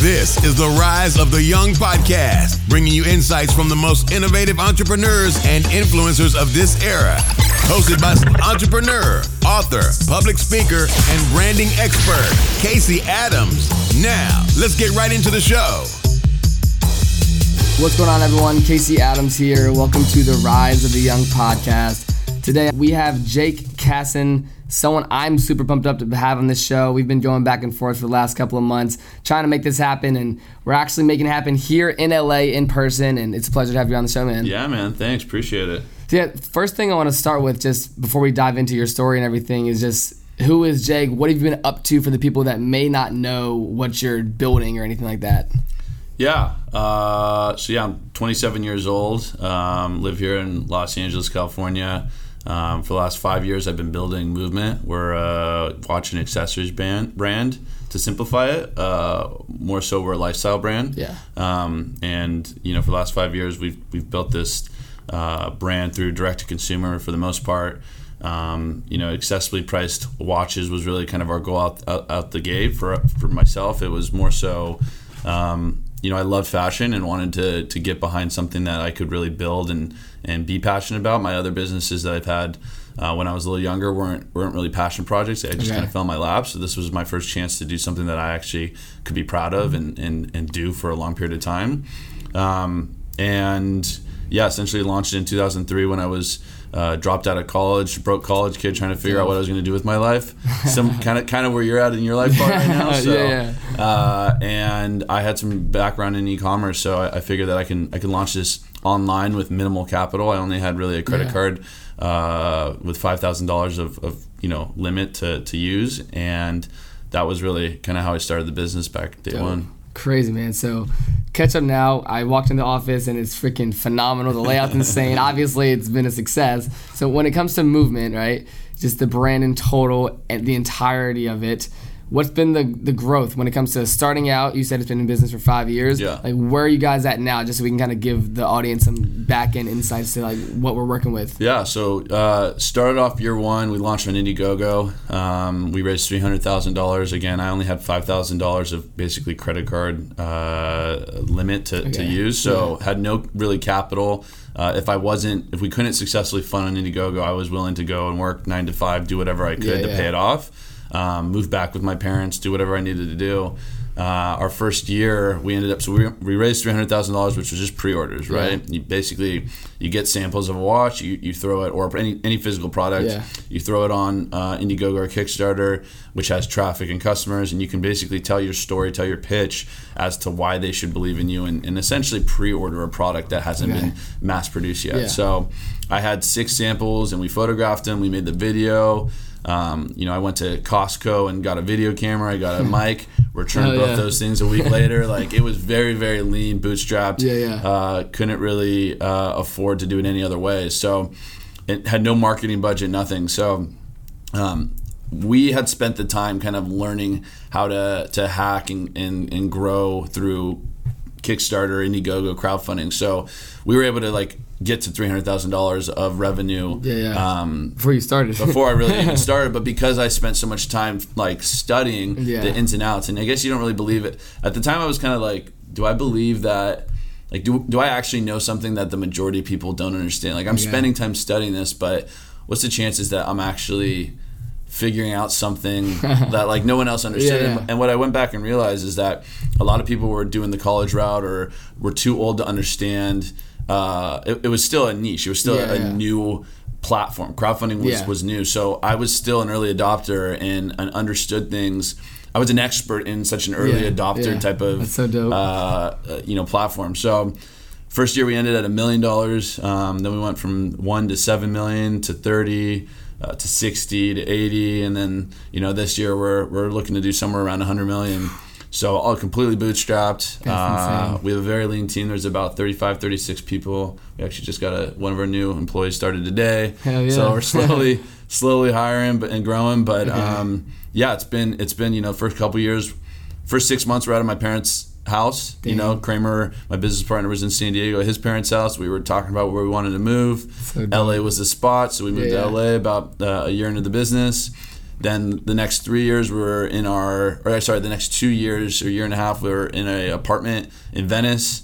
This is the Rise of the Young podcast, bringing you insights from the most innovative entrepreneurs and influencers of this era. Hosted by entrepreneur, author, public speaker, and branding expert, Casey Adams. Now, let's get right into the show. What's going on, everyone? Casey Adams here. Welcome to the Rise of the Young podcast. Today we have Jake Kassan, someone I'm super pumped up to have on this show. We've been going back and forth for the last couple of months trying to make this happen, and we're actually making it happen here in LA in person. And it's a pleasure to have you on the show, man. Yeah, man. Thanks. Appreciate it. So yeah, first thing I want to start with, just before we dive into your story and everything, is just who is Jake? What have you been up to for the people that may not know what you're building or anything like that? Yeah. Uh, so yeah, I'm 27 years old. Um, live here in Los Angeles, California. Um, for the last five years, I've been building Movement. We're a watch and accessories band, brand. To simplify it, uh, more so we're a lifestyle brand. Yeah. Um, and you know, for the last five years, we've we've built this uh, brand through direct to consumer for the most part. Um, you know, accessibly priced watches was really kind of our goal out, out, out the gate for for myself. It was more so. Um, you know, I love fashion and wanted to to get behind something that I could really build and and be passionate about. My other businesses that I've had uh, when I was a little younger weren't weren't really passion projects. I just Okay. kind of fell in my lap. So this was my first chance to do something that I actually could be proud of and and, and do for a long period of time. Um, and yeah, essentially launched in 2003 when I was uh, dropped out of college, broke college kid trying to figure out what I was going to do with my life. Some kind of kind of where you're at in your life part right now. So, Yeah, Uh, and I had some background in e-commerce, so I, I figured that I can I can launch this online with minimal capital. I only had really a credit Yeah. card uh, with five thousand dollars of of you know limit to to use, and that was really kind of how I started the business back day one. Crazy man. So catch up now. I walked in the office and it's freaking phenomenal. The layout's insane. Obviously, it's been a success. So when it comes to movement, right? Just the brand in total and the entirety of it. What's been the the growth when it comes to starting out? You said it's been in business for five years. Yeah. Like where are you guys at now? Just so we can kind of give the audience some back end insights to like what we're working with. Yeah, so uh, started off year one. We launched on Indiegogo. Um, we raised three hundred thousand dollars. Again, I only had five thousand dollars of basically credit card uh, limit to, to use, so had no really capital. Uh, if I wasn't, if we couldn't successfully fund on Indiegogo, I was willing to go and work nine to five, do whatever I could Yeah, to yeah. pay it off. Um, move back with my parents, do whatever I needed to do. Uh, our first year, we ended up so we, we raised three hundred thousand dollars, which was just pre-orders, right? You basically you get samples of a watch, you, you throw it or any any physical product, Yeah. you throw it on uh, Indiegogo or Kickstarter, which has traffic and customers, and you can basically tell your story, tell your pitch as to why they should believe in you, and, and essentially pre-order a product that hasn't Okay. been mass produced yet. Yeah. So I had six samples, and we photographed them. We made the video. Um, you know, I went to Costco and got a video camera. I got a mic. Returned Oh, both yeah. those things a week later. Like it was very, very lean, bootstrapped. Yeah, yeah. Uh, couldn't really uh, afford to do it any other way. So it had no marketing budget, nothing. So um, we had spent the time kind of learning how to to hack and, and, and grow through Kickstarter, Indiegogo, crowdfunding. So we were able to like get to three hundred thousand dollars of revenue. Yeah, yeah. Um, Before you started. before I really even started, but because I spent so much time like studying Yeah. the ins and outs, and I guess you don't really believe it. At the time, I was kind of like, do I believe that? Like, do, do I actually know something that the majority of people don't understand? Like, I'm Yeah. spending time studying this, but what's the chances that I'm actually figuring out something that like no one else understood? Yeah, yeah. And, and what I went back and realized is that a lot of people were doing the college route or were too old to understand. Uh, it, it was still a niche. It was still Yeah, a yeah. new platform. Crowdfunding was, Yeah. was new. So I was still an early adopter and, and understood things. I was an expert in such an early adopter type of so. Uh, uh, you know platform. So first year we ended at a million dollars. Um, Then we went from one to seven million to thirty. Uh, to 60 to 80 and then you know this year we're, we're looking to do somewhere around 100 million so all completely bootstrapped. Uh, we have a very lean team. There's about 35 36 people. We actually just got a one of our new employees started today. Hell yeah. so we're slowly slowly hiring and growing but um, yeah it's been it's been you know first couple years first six months we're out of my parents house. You know kramer my business partner was in san diego at his parents house. We were talking about where we wanted to move. So la was the spot so we moved Yeah, to la about uh, a year into the business then the next three years we were in our, or sorry, the next two years or year and a half we were in an apartment in Venice.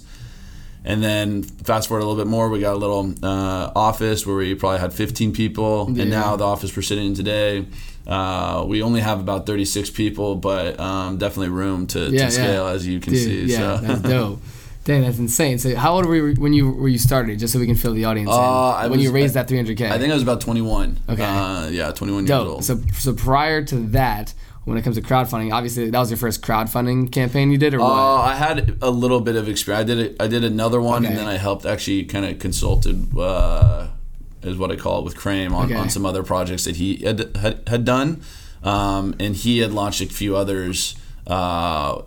And then fast forward a little bit more, we got a little uh, office where we probably had 15 people, Yeah. and now the office we're sitting in today, uh, we only have about 36 people, but um, definitely room to, Yeah, to scale yeah. as you can Dude, see. yeah, so. that's dope. Dang, that's insane. So, how old were you when you when you started? Just so we can fill the audience Uh, in. I when you was- raised that 300k. I think I was about 21. Okay. Uh, yeah, 21 years old. So, so prior to that, when it comes to crowdfunding, obviously that was your first crowdfunding campaign you did, or Uh, what? I had a little bit of experience. I did it, I did another one, Okay. and then I helped actually kind of consulted, uh, is what I call it, with Crane on, Okay. on some other projects that he had had, had done, um, and he had launched a few others. Uh,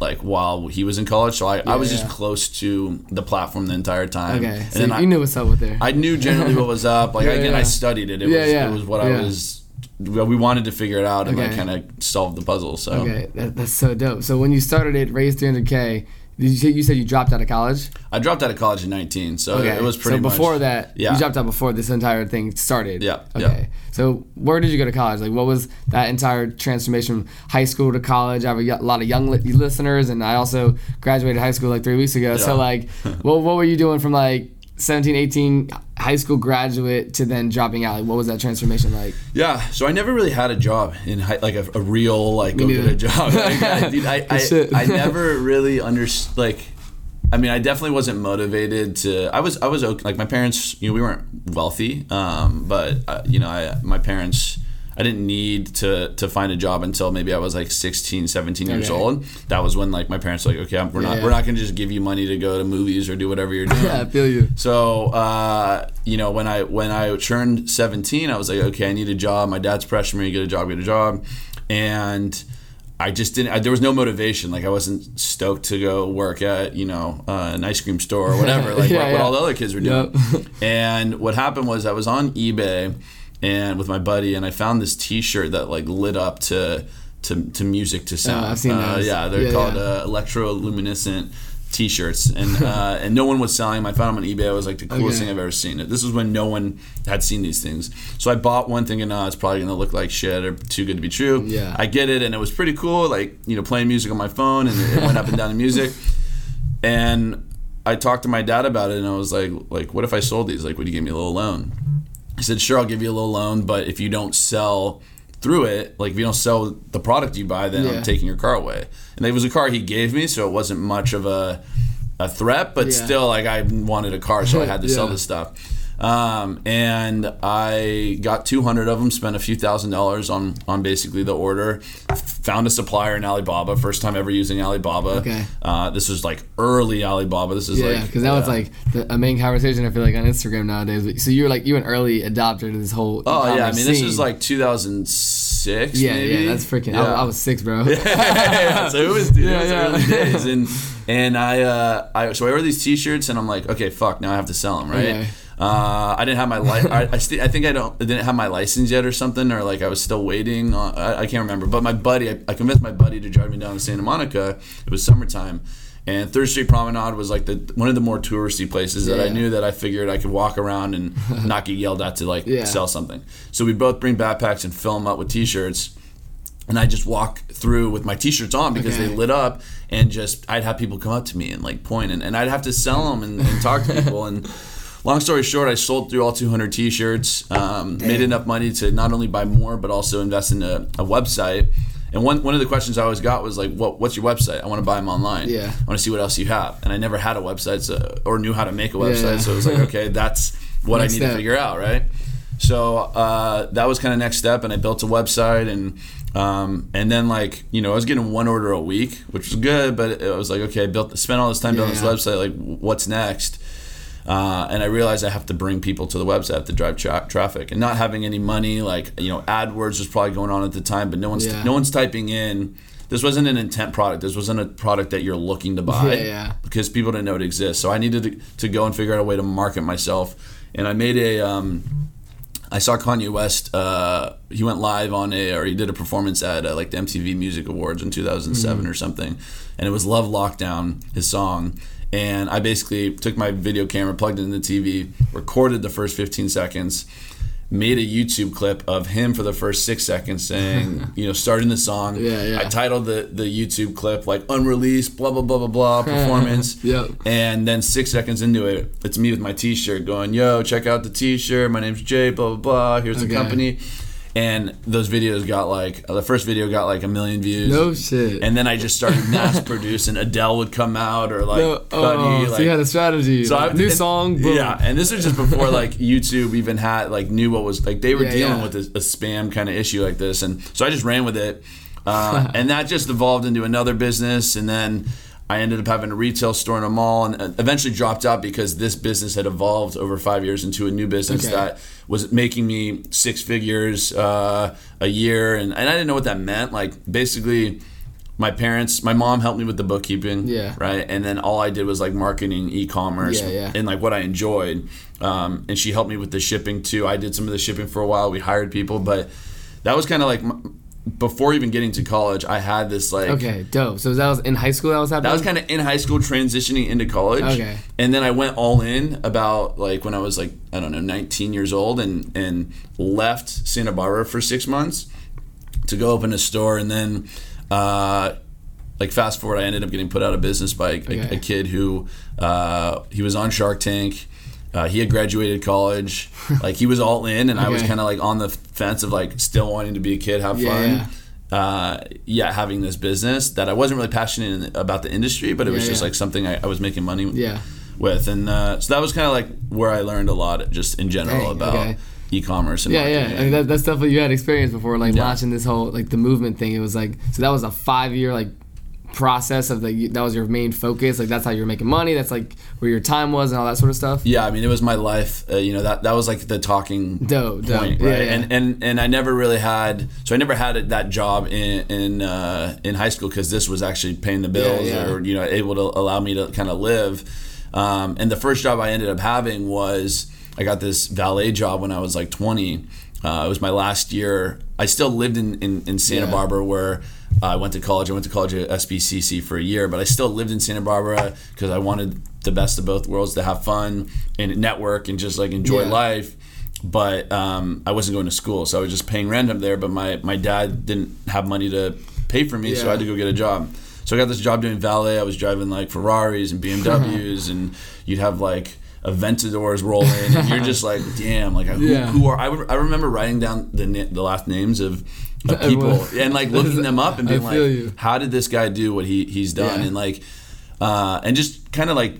like while he was in college, so I, I was Yeah, just close to the platform the entire time. Okay, and so you I, knew what's up with there. I knew generally what was up. Like Yeah, again, I studied it. It Yeah, was yeah, it was what yeah. I was. We wanted to figure it out and like kind of solve the puzzle. So okay, that, that's so dope. So when you started it, raised 300k. Did you, say- you said you dropped out of college? I dropped out of college in 19, so Okay, it was pretty. So before much, that, yeah. you dropped out before this entire thing started. Yeah, Okay. yeah. So where did you go to college? Like, what was that entire transformation from high school to college? I have a y- lot of young li- listeners, and I also graduated high school like three weeks ago. So like, what what were you doing from like 17, 18, high school graduate to then dropping out? Like, what was that transformation like? Yeah, so I never really had a job in high, like a, a real like go get a job. Like, I, dude, I, I. I never really understood like. I mean, I definitely wasn't motivated to. I was, I was okay. Like my parents, you know, we weren't wealthy, um, but uh, you know, I, my parents, I didn't need to to find a job until maybe I was like 16, 17 years Okay. old. That was when like my parents were like, okay, we're not, Yeah. we're not gonna just give you money to go to movies or do whatever you're doing. Yeah, I feel you. So uh, you know, when I when I turned 17, I was like, okay, I need a job. My dad's pressuring me to get a job, get a job, and I just didn't. I, there was no motivation. Like I wasn't stoked to go work at you know uh, an ice cream store or whatever. Like Yeah, what, what all the other kids were doing. Yep. and what happened was I was on eBay and with my buddy, and I found this T-shirt that like lit up to to, to music to sound. Oh, I've seen Uh, those. yeah, they're Yeah, called yeah. Uh, electroluminescent T-shirts, and uh, and no one was selling them. I found them on eBay. It was like the coolest Okay. thing I've ever seen. This was when no one had seen these things. So I bought one thinking, no, it's probably gonna look like shit or too good to be true. Yeah. I get it, and it was pretty cool. Like you know, playing music on my phone, and it went up and down the music. And I talked to my dad about it, and I was like, like, what if I sold these? Like, would you give me a little loan? He said, sure, I'll give you a little loan, but if you don't sell through it, like if you don't sell the product you buy, then Yeah. I'm taking your car away. And it was a car he gave me, so it wasn't much of a a threat, but Yeah. still, like I wanted a car, so I had to sell Yeah. this stuff. Um, and I got 200 of them, spent a few thousand dollars on on basically the order. Found a supplier in Alibaba, first time ever using Alibaba. Okay. Uh, this was like early Alibaba. This is Yeah, like because that was like the, a main conversation I feel like on Instagram nowadays. So you were like you an early adopter to this whole. Oh yeah, I mean this was like 2006. Yeah, maybe? yeah, that's freaking. I, I was six, bro. yeah, so it was, dude, Yeah, yeah. early days, and and I, uh, I so I wear these T-shirts, and I'm like, okay, fuck, now I have to sell them, right? Okay. Uh, I didn't have my li- I, I, st- I think I don't I didn't have my license yet or something, or like I was still waiting. On, I, I can't remember, but my buddy, I, convinced my buddy to drive me down to Santa Monica. It was summertime. And Third Street Promenade was like the one of the more touristy places that I knew that I figured I could walk around and not get yelled at to like Yeah. sell something. So we both bring backpacks and fill them up with T-shirts and I just walk through with my t-shirts on because Okay. they lit up and just I'd have people come up to me and like point and, and I'd have to sell them and, and talk to people and long story short I sold through all 200 t-shirts um, made enough money to not only buy more but also invest in a, a website and one, one of the questions I always got was like what, what's your website I want to buy them online Yeah. I want to see what else you have and I never had a website so, or knew how to make a website Yeah. so it was like okay that's what Next I need step. to figure out right so uh, that was kind of next step, and I built a website, and um, and then like you know I was getting one order a week, which was good, but it was like okay, I built spent all this time building Yeah. this website, like what's next? Uh, and I realized I have to bring people to the website, I have to drive tra- traffic, and not having any money, like you know, AdWords was probably going on at the time, but no one's Yeah. no one's typing in. This wasn't an intent product. This wasn't a product that you're looking to buy Yeah, yeah. because people didn't know it exists. So I needed to, to go and figure out a way to market myself, and I made a. Um, I saw Kanye West. Uh, he went live on a, or he did a performance at uh, like the MTV Music Awards in 2007 or something, and it was "Love Lockdown," his song. And I basically took my video camera, plugged it in the TV, recorded the first 15 seconds, made a YouTube clip of him for the first six seconds saying, you know, starting the song. Yeah, yeah. I titled the, the YouTube clip like unreleased, blah, blah, blah, blah, blah, performance. Yep. And then six seconds into it, it's me with my t shirt going, yo, check out the t shirt. My name's Jay, blah, blah, blah. Here's Okay. the company. And those videos got like, the first video got like a million views. No shit. And then I just started mass producing. Adele would come out or like No, Cudi. oh, so you had a strategy. so like, I- new and- song, boom. Yeah, and this was just before like YouTube even had like knew what was like they were Yeah, dealing yeah. with a, a spam kind of issue like this, and so I just ran with it, uh, and that just evolved into another business, and then. I ended up having a retail store in a mall and uh, eventually dropped out because this business had evolved over five years into a new business Okay. that was making me six figures uh, a year. And, and I didn't know what that meant. Like, basically, my parents, my mom helped me with the bookkeeping Yeah. right? And then all I did was like marketing, e-commerce, Yeah, yeah. and like what I enjoyed. Um, and she helped me with the shipping too. I did some of the shipping for a while. We hired people, but that was kind of like before even getting to college. I had this like Okay, dope. So that was in high school that was happening? that was kind of in high school transitioning into college. Okay. And then I went all in about like when I was like I don't know 19 years old and and left Santa Barbara for 6 months to go open a store and then uh like fast forward I ended up getting put out of business by a, Okay. a kid who uh he was on Shark Tank. Uh, he had graduated college, like he was all in, and I was kind of like on the fence of like still wanting to be a kid, have Yeah, fun yeah. uh, yeah, having this business that I wasn't really passionate in, about the industry, but it was Yeah, just yeah. like something I, I was making money Yeah. with, and uh, so that was kind of like where I learned a lot, just in general Dang, about okay. e-commerce and Yeah, yeah. I mean, that, that's stuff that you had experience before, like launching this whole like the movement thing. It was like so that was a five year like process of like that was your main focus. Like that's how you were making money. That's like where your time was and all that sort of stuff. yeah, I mean, it was my life. Uh, you know, that that was like the talking Dope, dope. point, Yeah, right? yeah. And and and I never really had, so I never had that job in in uh, in high school because this was actually paying the bills yeah. or you know able to allow me to kind of live. Um, and the first job I ended up having was I got this valet job when I was like 20. Uh, it was my last year. I still lived in in, in Santa Yeah. Barbara where. I went to college. I went to college at SBCC for a year, but I still lived in Santa Barbara because I wanted the best of both worlds to have fun and network and just like enjoy Yeah. life but um, I wasn't going to school, so I was just paying rent up there. But my, my dad didn't have money to pay for me, so I had to go get a job. So I got this job doing valet. I was driving like Ferraris and BMWs, and you'd have like Aventadors roll in, and you're just like, damn, like who, Yeah. who are? I, would, I remember writing down the na- the last names of. Of people and like looking them up and being like, you. how did this guy do what he he's done? Yeah. And like, uh, and just kind of like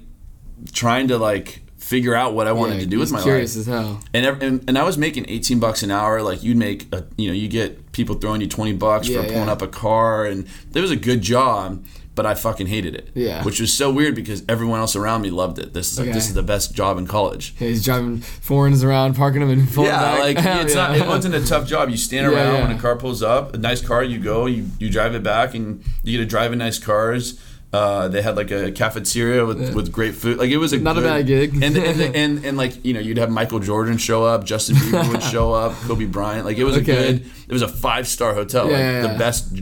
trying to like figure out what I wanted Yeah, to do with my life curious as hell. and, ev- and and I was making 18 bucks an hour. Like you'd make, a, you know, you get people throwing you 20 bucks Yeah, for pulling up a car, and it was a good job, but I fucking hated it. Yeah. which was so weird because everyone else around me loved it. This is like Okay. this is the best job in college. Yeah, he's driving foreigns around, parking them, and pulling Yeah, back. like it's yeah. not. It wasn't a tough job. You stand around yeah. when a car pulls up, a nice car. You go, you you drive it back, and you get to drive in nice cars. Uh, they had like a cafeteria with, with great food. Like it was a Not a bad gig. And, and, and and like you know, you'd have Michael Jordan show up, Justin Bieber would show up, Kobe Bryant. Like it was Okay. a good. It was a five star hotel, Yeah, like the best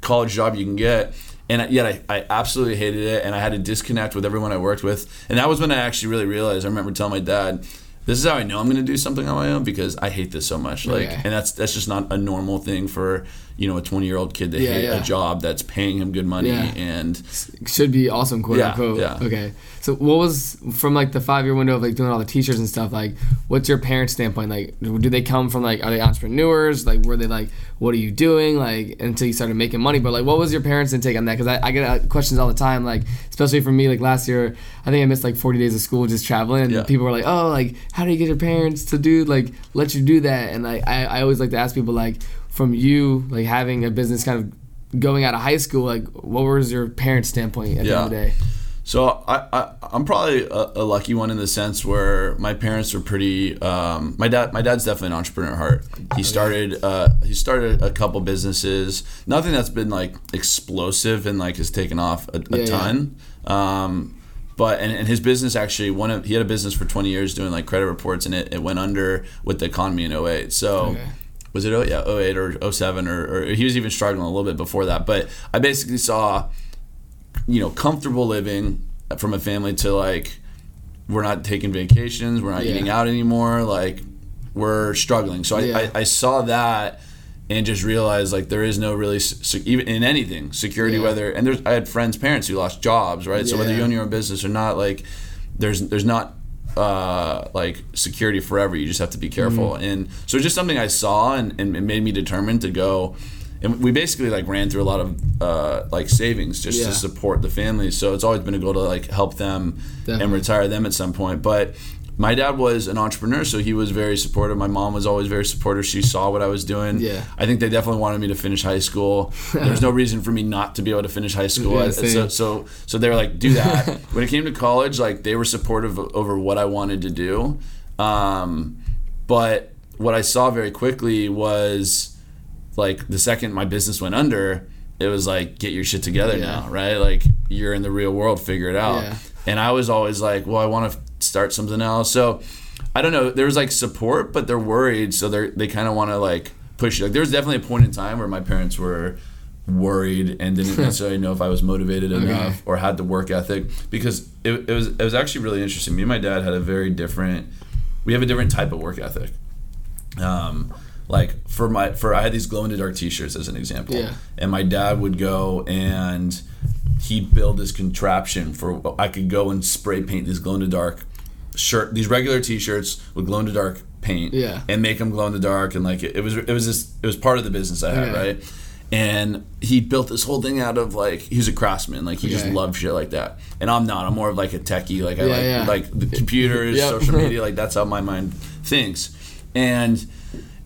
college job you can get. And yet I, I absolutely hated it, and I had to disconnect with everyone I worked with. And that was when I actually really realized. I remember telling my dad, "This is how I know I'm going to do something on my own because I hate this so much." Like, Okay. and that's that's just not a normal thing for you know a 20 year old kid to Yeah, hate yeah. a job that's paying him good money Yeah. and should be awesome, quote Yeah, unquote. yeah. Okay. So what was from like the five year window of like doing all the t-shirts and stuff? Like, what's your parents' standpoint? Like, do they come from like are they entrepreneurs? Like, were they like, what are you doing? Like, until you started making money. But like, what was your parents' intake on that? Because I, I get uh, questions all the time. Like, especially for me, like last year, I think I missed like 40 days of school just traveling. And Yeah. people were like, oh, like, how do you get your parents to do like let you do that? And like, I, I always like to ask people like, from you like having a business kind of going out of high school, like, what was your parents' standpoint at the end of the day? So I, I I'm probably a, a lucky one in the sense where my parents were pretty. Um, my dad my dad's definitely an entrepreneur at heart. He started uh, he started a couple businesses. Nothing that's been like explosive and like has taken off a, a Yeah, yeah. ton. Um, but and, and his business actually one of he had a business for 20 years doing like credit reports and it, it went under with the economy in 08. So Okay. Was it oh yeah 08 or 07 or, or he was even struggling a little bit before that. But I basically saw you know, comfortable living from a family to like we're not taking vacations, we're not Yeah. eating out anymore, like we're struggling. So I, Yeah. I, I saw that and just realized like there is no really se- even in anything security Yeah. whether and there's I had friends parents who lost jobs right so whether you own your own business or not like there's there's not uh, like security forever you just have to be careful Mm-hmm. and so it's just something I saw and, and it made me determined to go and we basically like ran through a lot of uh, like savings just Yeah. to support the family. so it's always been a goal to like help them Definitely. and retire them at some point but my dad was an entrepreneur so he was very supportive. My mom was always very supportive. She saw what i was doing. Yeah. i think they definitely wanted me to finish high school. There's no reason for me not to be able to finish high school. Yeah, so, so so they were like do that. When it came to college like they were supportive over what i wanted to do. Um, but what i saw very quickly was like the second my business went under it was like get your shit together Yeah. now right? Like you're in the real world. Figure it out. Yeah. and i was always like well i want to start something else. So i don't know there was like support but they're worried so they're they kind of want to like push you like there was definitely a point in time where my parents were worried and didn't necessarily know if i was motivated enough or had the work ethic because it, it was it was actually really interesting. Me and my dad had a very different we have a different type of work ethic. Um, like for my for I had these glow in the dark T-shirts as an example, Yeah. and my dad would go and he built this contraption for I could go and spray paint these glow in the dark shirt, these regular T-shirts with glow in the dark paint, Yeah. and make them glow in the dark, and like it, it was it was just it was part of the business I had, Okay. right? And he built this whole thing out of like he was a craftsman, like he just loved shit like that. And I'm not. I'm more of like a techie. Like I Yeah, like yeah. like the computers, Yep. social media. Like that's how my mind thinks. And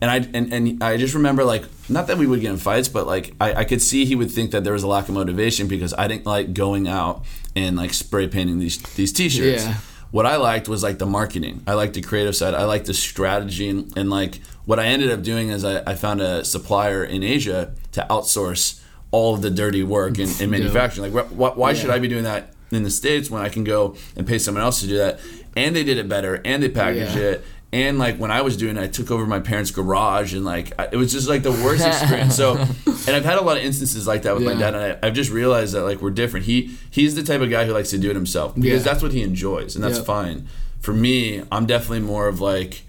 and I and, and I just remember like not that we would get in fights, but like I, I could see he would think that there was a lack of motivation because I didn't like going out and like spray painting these these t-shirts. Yeah. What I liked was like the marketing. I liked the creative side. I liked the strategy and, and like what I ended up doing is I, I found a supplier in Asia to outsource all of the dirty work in, in manufacturing. Like, wh- wh- why should I be doing that in the states when I can go and pay someone else to do that? And they did it better, and they packaged Yeah. it. And like when I was doing it, I took over my parents' garage, and like I, it was just like the worst experience. So, and I've had a lot of instances like that with my dad, and I, I've just realized that like we're different. He he's the type of guy who likes to do it himself because Yeah. that's what he enjoys, and that's Yep. fine. For me, I'm definitely more of like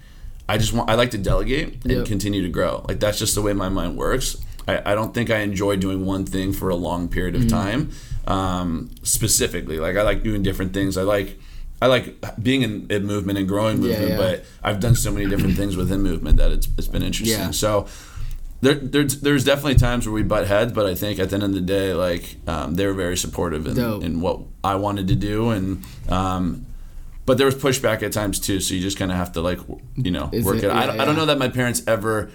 I just want I like to delegate and Yep. continue to grow. Like that's just the way my mind works. I, I don't think I enjoy doing one thing for a long period Mm-hmm. of time. Um, specifically, like I like doing different things. I like I like being in, in movement and growing movement, yeah. but I've done so many different things within movement that it's it's been interesting. Yeah. So there, there's there's definitely times where we butt heads, but I think at the end of the day, like um, they were very supportive in, Dope. in what I wanted to do, and um, but there was pushback at times too. So you just kind of have to like you know Is work it- it. I, yeah, don't, I don't know that my parents ever.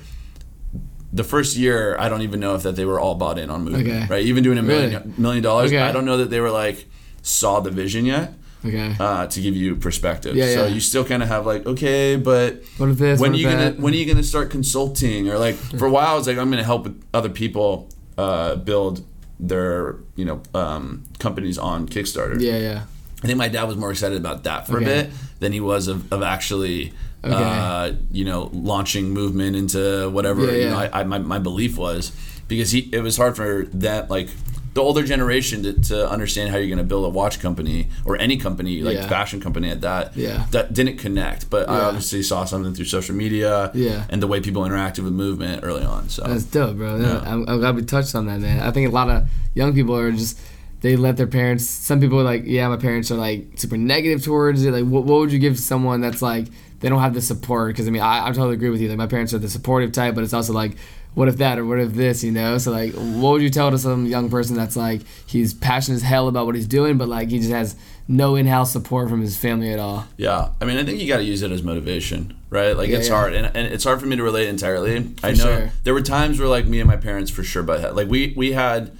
The first year, I don't even know if that they were all bought in on movement, Okay. right? Even doing a million Really? million dollars, Okay. I don't know that they were like saw the vision yet Okay. uh, to give you perspective. Yeah, so yeah. you still kind of have like, okay, but this? when are you if gonna when are you gonna start consulting or like for a while I was like I'm gonna help other people uh, build their you know um, companies on Kickstarter. Yeah, yeah. I think my dad was more excited about that for Okay. a bit than he was of, of actually, Okay. uh, you know, launching movement into whatever Yeah, you know. I, I my, my belief was because he it was hard for that like the older generation to, to understand how you're going to build a watch company or any company like Yeah. fashion company at that Yeah. that didn't connect but i obviously saw something through social media Yeah. and the way people interacted with movement early on so That's dope, bro. Yeah. I'm, I'm glad we touched on that, man. I think a lot of young people are just they let their parents. Some people are like, yeah, my parents are like super negative towards it. Like, what, what would you give someone that's like they don't have the support? Because I mean, I, I totally agree with you. Like, my parents are the supportive type, but it's also like, what if that or what if this? You know? So like, what would you tell to some young person that's like he's passionate as hell about what he's doing, but like he just has no in-house support from his family at all? Yeah, I mean, I think you got to use it as motivation, right? Like Yeah, it's yeah. hard, and, and it's hard for me to relate entirely. I know sure. there were times where like me and my parents for sure, but like we we had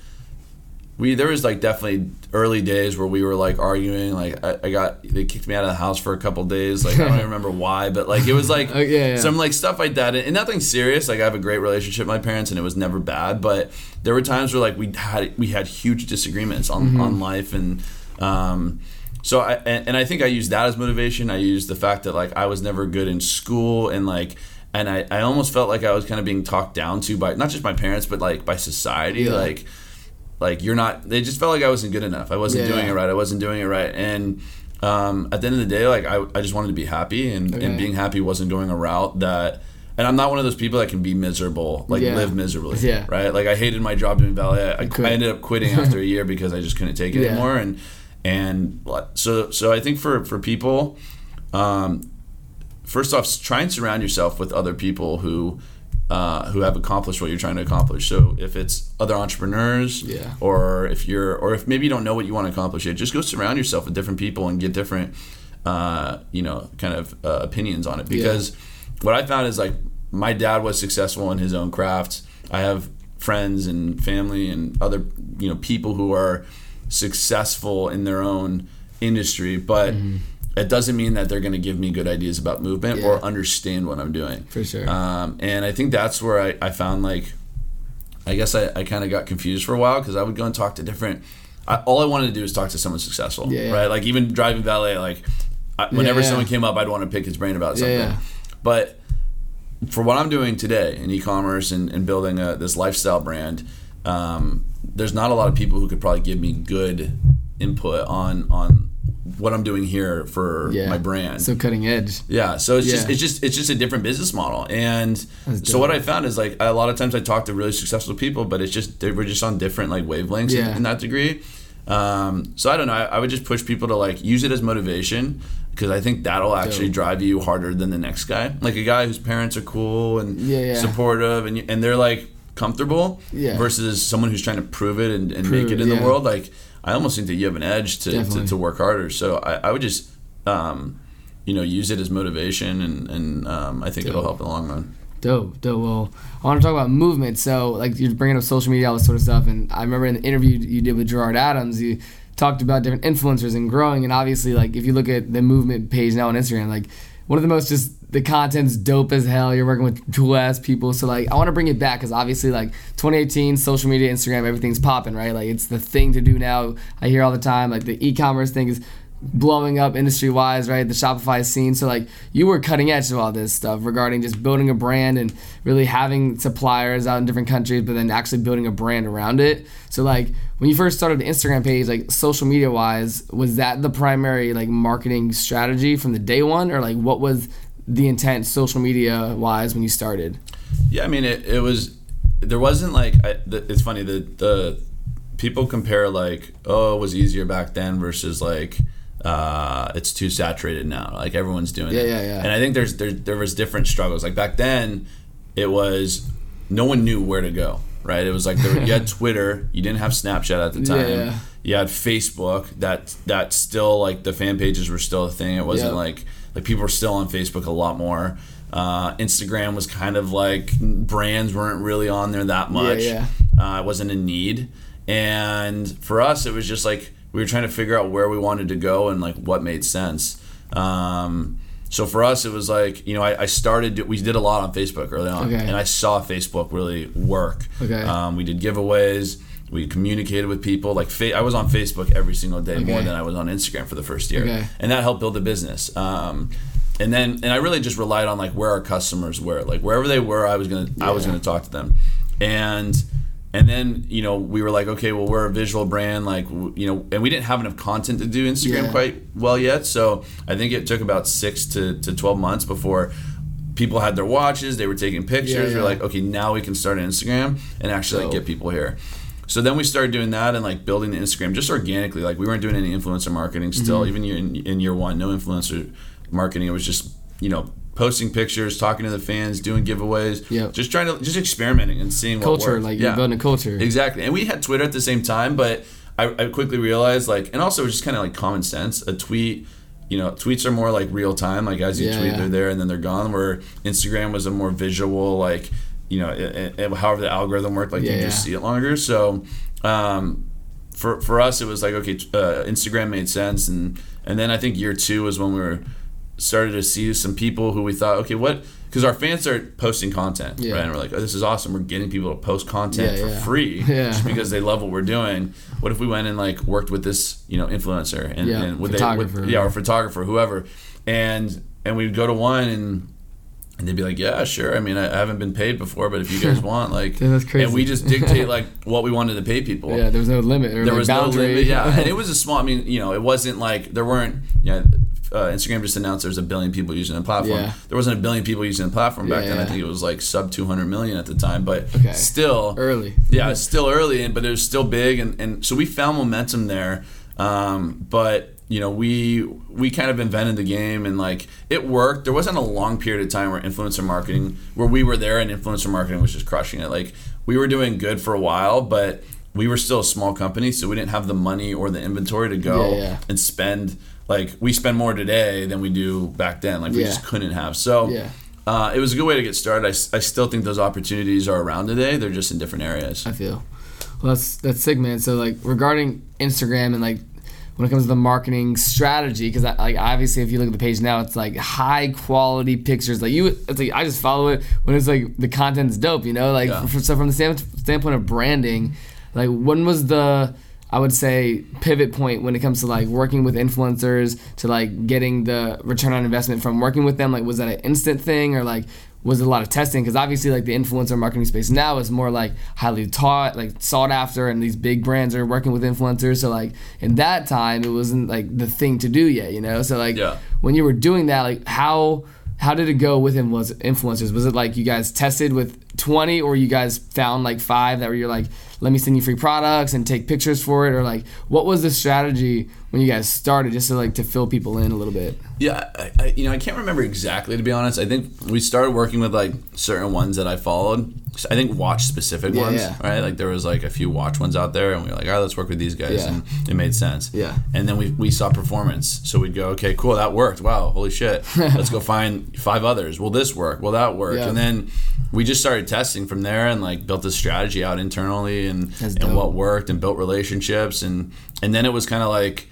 we there was like definitely early days where we were like arguing. Like I, I got they kicked me out of the house for a couple days. Like I don't even remember why, but like it was like Oh, yeah, yeah. some like stuff like that, and nothing serious. Like I have a great relationship with my parents, and it was never bad. But there were times where like we had we had huge disagreements on Mm-hmm. on life and. Um, so I and, and I think I used that as motivation. I used the fact that like I was never good in school and like and I, I almost felt like I was kind of being talked down to by not just my parents but like by society Yeah. like like you're not they just felt like I wasn't good enough. I wasn't Yeah, doing it right. I wasn't doing it right and um, at the end of the day, like I, I just wanted to be happy, and, Okay. and being happy wasn't going a route that. And I'm not one of those people that can be miserable, like Yeah. live miserably. Yeah. Right. Like I hated my job doing ballet. I. I ended up quitting after a year because I just couldn't take it Yeah. anymore. And and so so I think for for people, um, first off, try and surround yourself with other people who uh, who have accomplished what you're trying to accomplish. So if it's other entrepreneurs, Yeah. or if you're, or if maybe you don't know what you want to accomplish yet, just go surround yourself with different people and get different, uh, you know, kind of uh, opinions on it. Because what I found is like my dad was successful in his own craft. I have friends and family and other, you know, people who are successful in their own industry, but. It doesn't mean that they're going to give me good ideas about movement Yeah. or understand what I'm doing. For sure. Um, and I think that's where I, I found like, I guess I, I kind of got confused for a while because I would go and talk to different. I, all I wanted to do was talk to someone successful, Yeah, yeah. right? Like even driving valet, like I, whenever someone came up, I'd want to pick his brain about something. But for what I'm doing today in e-commerce and, and building a, this lifestyle brand, um, there's not a lot of people who could probably give me good input on on what I'm doing here for yeah. my brand. So cutting edge. Yeah, so it's just it's just it's just a different business model, and so what. I found is like a lot of times I talk to really successful people, but it's just they were just on different like wavelengths in- Yeah. in, that degree. Um, so I don't know. I, I would just push people to like use it as motivation because I think that'll actually Dope. drive you harder than the next guy. Like a guy whose parents are cool and Yeah, yeah. supportive, and and they're like comfortable Yeah. versus someone who's trying to prove it and, and Prove make it it, in yeah. the world. Like I almost think that you have an edge to, to, to work harder. So I, I would just um, you know use it as motivation, and, and um, I think it'll help in the long run. Dope, dope. Well, I want to talk about movement. So, like, you're bringing up social media, all this sort of stuff. And I remember in the interview you did with Gerard Adams, you talked about different influencers and growing. And obviously, like, if you look at the movement page now on Instagram, like, one of the most just the content's dope as hell. You're working with cool ass people. So, like, I want to bring it back because obviously, like, 2018, social media, Instagram, everything's popping, right? Like, it's the thing to do now. I hear all the time, like, the e commerce thing is blowing up industry wise, right? The Shopify scene. So like you were cutting edge to all this stuff regarding just building a brand and really having suppliers out in different countries, but then actually building a brand around it. So like when you first started the Instagram page, like social media wise, was that the primary like marketing strategy from the day one, or like what was the intent social media wise when you started? Yeah, I mean, it, it was. There wasn't like. I, the, it's funny the the people compare like, oh, it was easier back then versus like, uh, it's too saturated now. Like everyone's doing Yeah, it. yeah, yeah. And I think there's there there was different struggles. Like back then, it was no one knew where to go. Right? It was like there, you had Twitter, you didn't have Snapchat at the time. Yeah. You had Facebook. That that still like the fan pages were still a thing. It wasn't Yeah. like like people were still on Facebook a lot more. Uh, Instagram was kind of like brands weren't really on there that much. yeah. Uh, it wasn't a need, and for us, it was just like we were trying to figure out where we wanted to go and like what made sense. Um, so for us, it was like you know I, I started. We did a lot on Facebook early on, Okay. and I saw Facebook really work. Okay. Um, we did giveaways. We communicated with people. Like fa- I was on Facebook every single day more than I was on Instagram for the first year, Okay. and that helped build the business. Um, and then and I really just relied on like where our customers were, like wherever they were, I was gonna I was gonna talk to them, and and then you know we were like okay well we're a visual brand like you know and we didn't have enough content to do Instagram Yeah. quite well yet so I think it took about six to, to twelve months before people had their watches they were taking pictures Yeah, we're like okay now we can start an Instagram and actually like, get people here. So then we started doing that and like building the Instagram just organically. Like we weren't doing any influencer marketing still, Mm-hmm. even in, in year one, no influencer marketing. It was just you know posting pictures, talking to the fans, doing giveaways, Yeah. just trying to just experimenting and seeing what Culture, like you're building a culture. Exactly, and we had Twitter at the same time, but I, I quickly realized like, and also it was just kind of like common sense. A tweet, you know, tweets are more like real time. Like as you Yeah, tweet, yeah. they're there and then they're gone. Where Instagram was a more visual, like you know, it, it, however the algorithm worked, like Yeah, you just see it longer. So. Um, for, for us, it was like okay, uh, Instagram made sense, and and then I think year two was when we were started to see some people who we thought, okay, what? Because our fans started posting content, Yeah. right? And we're like, oh, this is awesome. We're getting people to post content Yeah, for yeah. free Yeah. just because they love what we're doing. What if we went and like worked with this, you know, influencer and, Yeah, and photographer. They, would, yeah, or photographer, whoever, and and we'd go to one and And they'd be like, "Yeah, sure. I mean, I, I haven't been paid before, but if you guys want, like, Dude, that's crazy. and we just dictate like what we wanted to pay people. Yeah, there was no limit. Or there like was boundary. no limit. Yeah, and it was a small. I mean, you know, it wasn't like there weren't. You know, uh, Instagram just announced there's a billion people using the platform. Yeah. There wasn't a billion people using the platform back Yeah, then. I think it was like sub 200 million at the time, but Okay. still Early. Yeah, it's still early, and but it was still big, and, and so we found momentum there. Um, but you know, we we kind of invented the game, and like it worked. There wasn't a long period of time where influencer marketing, where we were there, and influencer marketing was just crushing it. Like we were doing good for a while, but we were still a small company, so we didn't have the money or the inventory to go Yeah, yeah. and spend. Like we spend more today than we do back then. Like we Yeah. just couldn't have. So Yeah. uh, it was a good way to get started. I, I still think those opportunities are around today. They're just in different areas. I feel. Well, that's that's sick, man. So like regarding Instagram and like when it comes to the marketing strategy, because like obviously if you look at the page now, it's like high quality pictures. Like you, it's like I just follow it when it's like the content's dope. You know, like Yeah. so from the stand, standpoint of branding, like when was the I would say pivot point when it comes to like working with influencers to like getting the return on investment from working with them. Like was that an instant thing or like was it a lot of testing? Because obviously like the influencer marketing space now is more like highly taught, like sought after, and these big brands are working with influencers. So like in that time, it wasn't like the thing to do yet, you know. So like Yeah. when you were doing that, like how how did it go with influence- influencers? Was it like you guys tested with 20 or you guys found like five that were you're like, let me send you free products and take pictures for it? Or like, what was the strategy when you guys started just to like to fill people in a little bit? Yeah, I, I, you know, I can't remember exactly to be honest. I think we started working with like certain ones that I followed. I think watch specific Yeah, ones, yeah. right? Like there was like a few watch ones out there, and we were like, all right, let's work with these guys, Yeah. and it made sense. Yeah. And then we, we saw performance, so we'd go, okay, cool, that worked. Wow, holy shit, let's go find five others. Will this work? Will that work? And then we just started testing from there, and like built this strategy out internally, and and what worked, and built relationships, and and then it was kind of like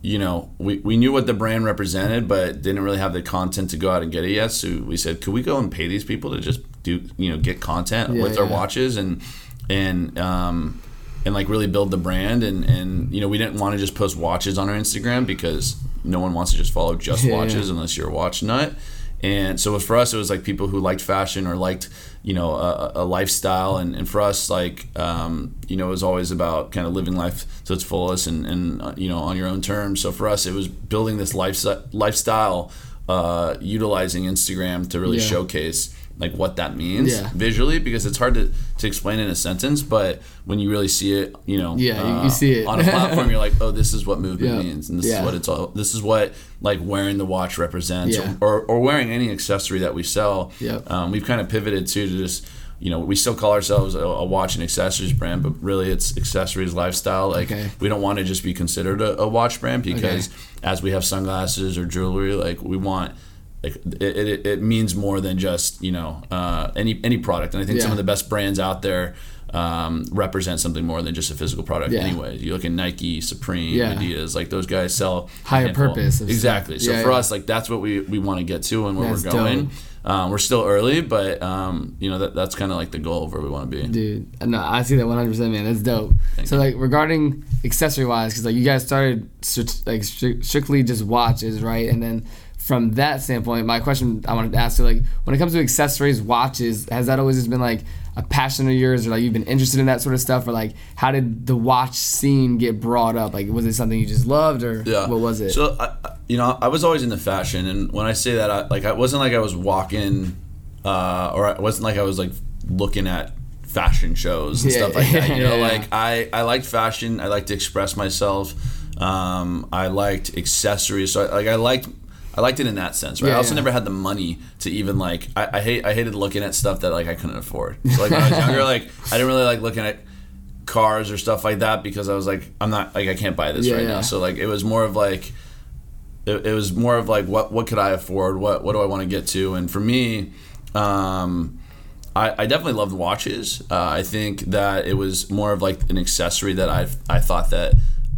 you know, we, we knew what the brand represented, but didn't really have the content to go out and get it yet. So we said, could we go and pay these people to just do, you know, get content Yeah, with our watches and and um, and like really build the brand and and you know, we didn't want to just post watches on our Instagram because no one wants to just follow just Yeah, watches yeah. unless you're a watch nut. And so for us, it was like people who liked fashion or liked, you know, a, a lifestyle. And, and for us, like, um, you know, it was always about kind of living life to its fullest and, and uh, you know, on your own terms. So for us, it was building this lifestyle, lifestyle uh, utilizing Instagram to really Yeah. showcase like what that means Yeah. visually because it's hard to, to explain in a sentence but when you really see it you know Yeah, you- uh, you see it. on a platform you're like oh this is what movement Yeah. means and this Yeah. is what it's all this is what like wearing the watch represents or, or wearing any accessory that we sell Yep. um, we've kind of pivoted too to just you know we still call ourselves a, a watch and accessories brand but really it's accessories lifestyle like Okay. we don't want to just be considered a, a watch brand because as we have sunglasses or jewelry like we want like it, it, it means more than just you know uh, any any product and i think some of the best brands out there um, represent something more than just a physical product Yeah. anyways you look at nike supreme Yeah. adidas like those guys sell Higher purpose exactly so Yeah, for yeah. us like that's what we, we want to get to and where That's we're going um, we're still early but um, you know that, that's kind of like the goal of where we want to be Dude, no, I see that 100%, man. That's dope. Thank so, you. like, regarding accessory wise, because like you guys started like stri- strictly just watches, right? And then from that standpoint, my question I wanted to ask you, like, when it comes to accessories, watches, has that always just been like a passion of yours, or like you've been interested in that sort of stuff, or like how did the watch scene get brought up? Like, was it something you just loved, or Yeah. what was it? So, I, you know, I was always into fashion, and when I say that, I, like, I wasn't like I was walking, uh, or it wasn't like I was like looking at fashion shows and Yeah, stuff like that. You know, yeah. like I, I liked fashion. I liked to express myself. Um, I liked accessories. So, I, like, I liked. I liked it in that sense, right? Yeah, I also yeah. never had the money to even like. I, I hate. I hated looking at stuff that like I couldn't afford. So like when I was younger, like I didn't really like looking at cars or stuff like that because I was like, I'm not like I can't buy this Yeah, right now. So like it was more of like it, it was more of like what what could I afford? What what do I want to get to? And for me, um, I, I definitely loved watches. Uh, I think that it was more of like an accessory that I I thought that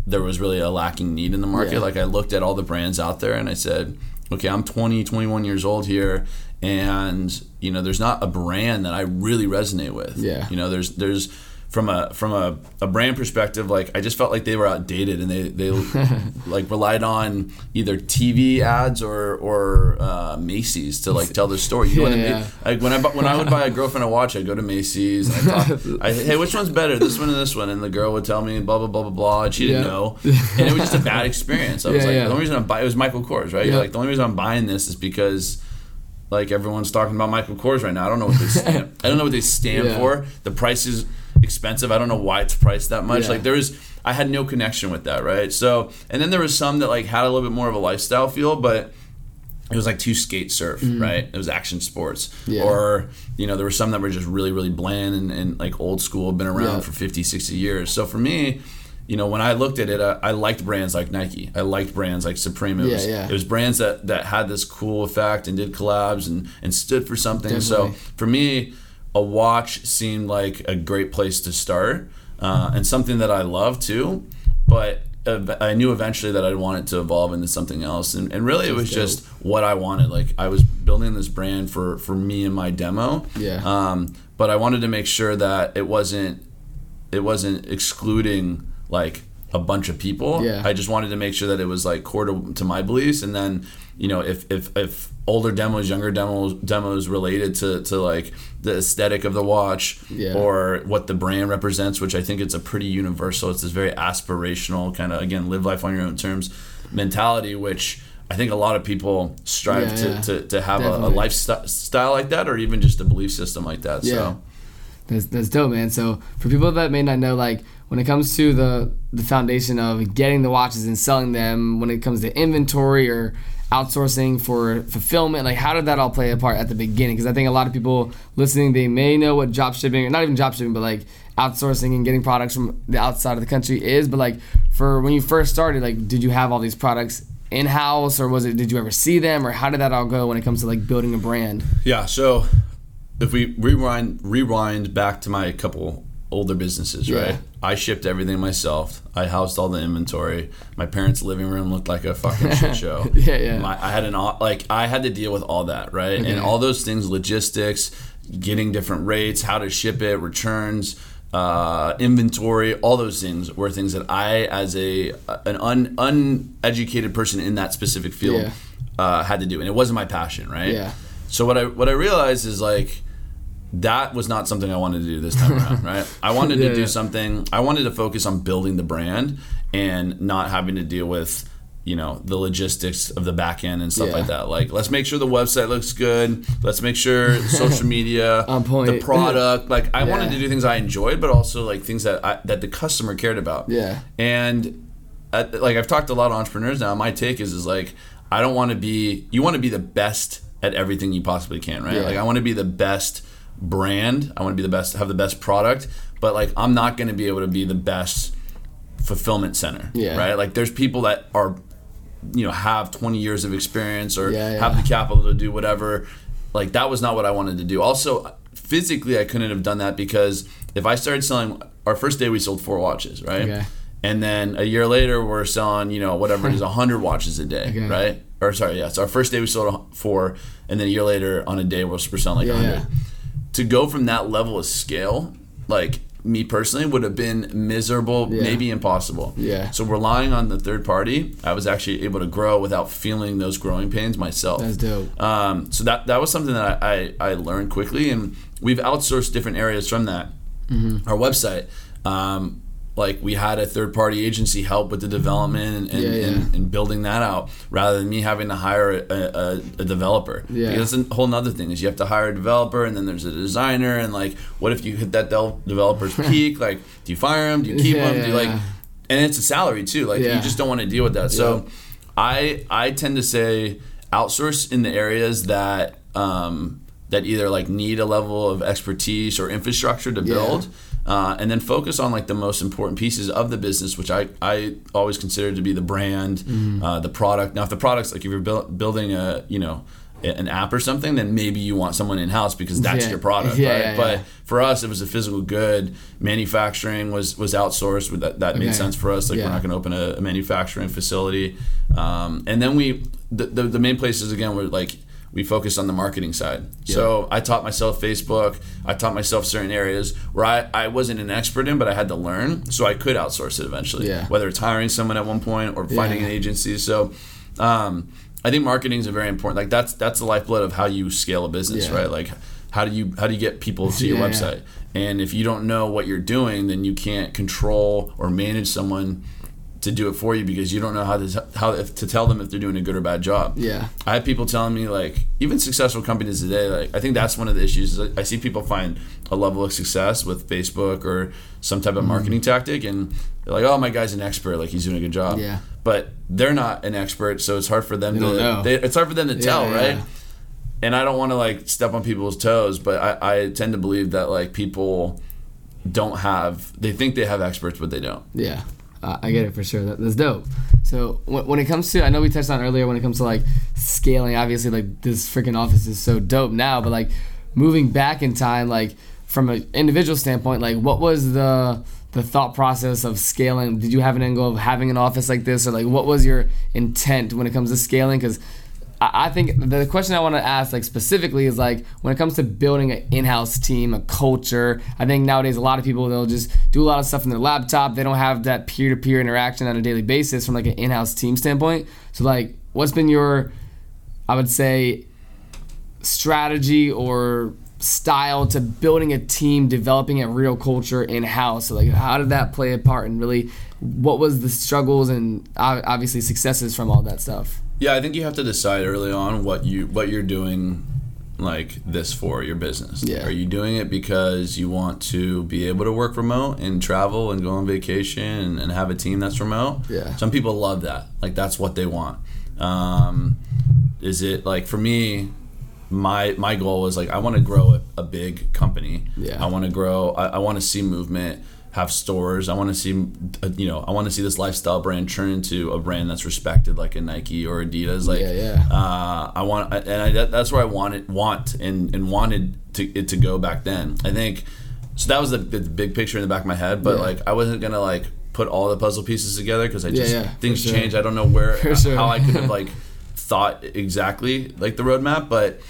there was really a lacking need in the market. Yeah. Like I looked at all the brands out there and I said, okay, I'm 20, 21 years old here, and you know, there's not a brand that I really resonate with. Yeah. You know, there's there's from a from a, a brand perspective, like I just felt like they were outdated and they they like relied on either TV ads or or uh, Macy's to like tell their story. You know I Yeah. Like when I when I would buy a girlfriend a watch, I'd go to Macy's and I'd talk, I, hey, which one's better, this one or this one? And the girl would tell me blah blah blah blah blah, and she didn't Yeah. know, and it was just a bad experience. I was like, the only reason I'm buying it was Michael Kors, right? Like the only reason I'm buying this is because like everyone's talking about Michael Kors right now. I don't know what they stand. I don't know what they stand Yeah. for. The price is expensive. I don't know why it's priced that much. Yeah. Like there was, I had no connection with that, right? So, and then there was some that like had a little bit more of a lifestyle feel, but it was like too skate surf, mm. right? It was action sports. Yeah. or you know there were some that were just really really bland and, and like old school, been around Yeah. for 50, 60 years. So for me. You know, when I looked at it, I, I liked brands like Nike. I liked brands like Supreme. It Yeah, was, yeah. it was brands that, that had this cool effect and did collabs and, and stood for something. Definitely. So for me, a watch seemed like a great place to start uh, and something that I love too. But I knew eventually that I'd want it to evolve into something else. And, and really, it was just what I wanted. Like I was building this brand for, for me and my demo. Yeah. Um, but I wanted to make sure that it wasn't it wasn't excluding like a bunch of people. Yeah. I just wanted to make sure that it was like core to, to my beliefs, and then you know if if if older demos, younger demos, demos related to to like the aesthetic of the watch Yeah. or what the brand represents, which I think it's a pretty universal. It's this very aspirational kind of again live life on your own terms mentality, which. I think a lot of people strive Yeah, to, yeah. to, to have a, a lifestyle like that or even just a belief system like that. Yeah. So That's, that's dope, man. So for people that may not know, like when it comes to the the foundation of getting the watches and selling them, when it comes to inventory or outsourcing for fulfillment, like how did that all play a part at the beginning? Because I think a lot of people listening, they may know what drop shipping, not even drop shipping, but like outsourcing and getting products from the outside of the country is. But like for when you first started, like did you have all these products in house, or was it? Did you ever see them, or how did that all go when it comes to like building a brand? Yeah. So if we rewind rewind back to my couple older businesses, Yeah. right? I shipped everything myself. I housed all the inventory. My parents' living room looked like a fucking shit show. Yeah, yeah. My, I had an like I had to deal with all that, right? Okay. And all those things, logistics, getting different rates, how to ship it, returns. Uh, inventory, all those things were things that I, as a an un, uneducated person in that specific field, Yeah. uh, had to do, and it wasn't my passion, right? Yeah. So what I what I realized is like that was not something I wanted to do this time around, right? I wanted Yeah, to do yeah. something. I wanted to focus on building the brand and not having to deal with you know the logistics of the back end and stuff Yeah. like that. Like let's make sure the website looks good. Let's make sure social media, On point. the product. Like I wanted to do things I enjoyed, but also like things that I, that the customer cared about. Yeah. And at, like I've talked to a lot of entrepreneurs now. My take is is like I don't want to be. You want to be the best at everything you possibly can, right? Like I want to be the best brand. I want to be the best, have the best product. But like I'm not going to be able to be the best fulfillment center, Yeah. right? Like there's people that are, you know, have 20 years of experience or Yeah, yeah. have the capital to do whatever. Like that was not what I wanted to do. Also, physically, I couldn't have done that because if I started selling, our first day we sold four watches, right? Okay. And then a year later, we're selling, you know, whatever it is, 100 watches a day, Okay. right? Or sorry, yeah. So our first day we sold four, and then a year later on a day we're selling like Yeah, 100. To go from that level of scale, like me personally, would have been miserable, Yeah. maybe impossible. Yeah. So relying on the third party, I was actually able to grow without feeling those growing pains myself. That's dope. Um, so that that was something that I, I, I learned quickly, and we've outsourced different areas from that. Mm-hmm. Our website, um, like we had a third party agency help with the development and, and, Yeah, yeah. and, and building that out, rather than me having to hire a, a, a developer. Yeah. Because that's a whole nother thing is you have to hire a developer, and then there's a designer, and like, what if you hit that del- developer's peak? Like, do you fire him? Do you keep Yeah, him? Do you like? And it's a salary too. Like you just don't want to deal with that. So I I tend to say outsource in the areas that um, that either like need a level of expertise or infrastructure to build. Uh, and then focus on like the most important pieces of the business, which I, I always consider to be the brand, Mm-hmm. uh, the product. Now, if the product's like if you're buil- building a you know an app or something, then maybe you want someone in house because that's Yeah. your product, Yeah, right? yeah, but for us, it was a physical good. Manufacturing was was outsourced. That that made Okay. sense for us. Like we're not going to open a, a manufacturing facility. Um, and then we the, the the main places again were like we focused on the marketing side. So I taught myself Facebook. I taught myself certain areas where I, I wasn't an expert in, but I had to learn. So I could outsource it eventually. Yeah. Whether it's hiring someone at one point or finding Yeah. an agency. So um, I think marketing is a very important. Like that's that's the lifeblood of how you scale a business, Yeah. right? Like how do you how do you get people to your Yeah, yeah. website? And if you don't know what you're doing, then you can't control or manage someone to do it for you because you don't know how to how if, to tell them if they're doing a good or bad job. Yeah. I have people telling me like even successful companies today like I think that's one of the issues. is I see people find a level of success with Facebook or some type of Mm-hmm. marketing tactic and they're like, "Oh, my guy's an expert, like he's doing a good job." Yeah. But they're not an expert, so it's hard for them They to. They, it's hard for them to tell, yeah. right? And I don't want to like step on people's toes, but I, I tend to believe that like people don't have they think they have experts but they don't. Yeah, uh, I get it for sure. That, that's dope. So when, when it comes to, I know we touched on earlier when it comes to like scaling. Obviously, like this freaking office is so dope now, but like moving back in time, like from an individual standpoint, like what was the the thought process of scaling? Did you have an goal of having an office like this, or like what was your intent when it comes to scaling? Because I think the question I want to ask, like specifically, is like when it comes to building an in-house team, a culture. I think nowadays a lot of people they'll just do a lot of stuff in their laptop. They don't have that peer-to-peer interaction on a daily basis from like an in-house team standpoint. So like, what's been your, I would say, strategy or style to building a team, developing a real culture in-house? So like, how did that play a part, and really, what was the struggles and obviously successes from all that stuff? Yeah, I think you have to decide early on what you what you're doing like this for your business. Yeah. Are you doing it because you want to be able to work remote and travel and go on vacation and, and have a team that's remote? Yeah. Some people love that. Like that's what they want. Um, is it like for me? My my goal was like I want to grow a, a big company. Yeah. I want to grow. I, I want to see movement have stores. I want to see, uh, you know, I want to see this lifestyle brand turn into a brand that's respected, like a Nike or Adidas. Like, Yeah, yeah. Uh, I want, and I, that's where I wanted, want, and and wanted to it to go back then. I think so. That was the, the big picture in the back of my head, but Yeah. like I wasn't gonna like put all the puzzle pieces together because I just yeah, for things sure. change. I don't know where sure. how I could have like thought exactly like the roadmap, but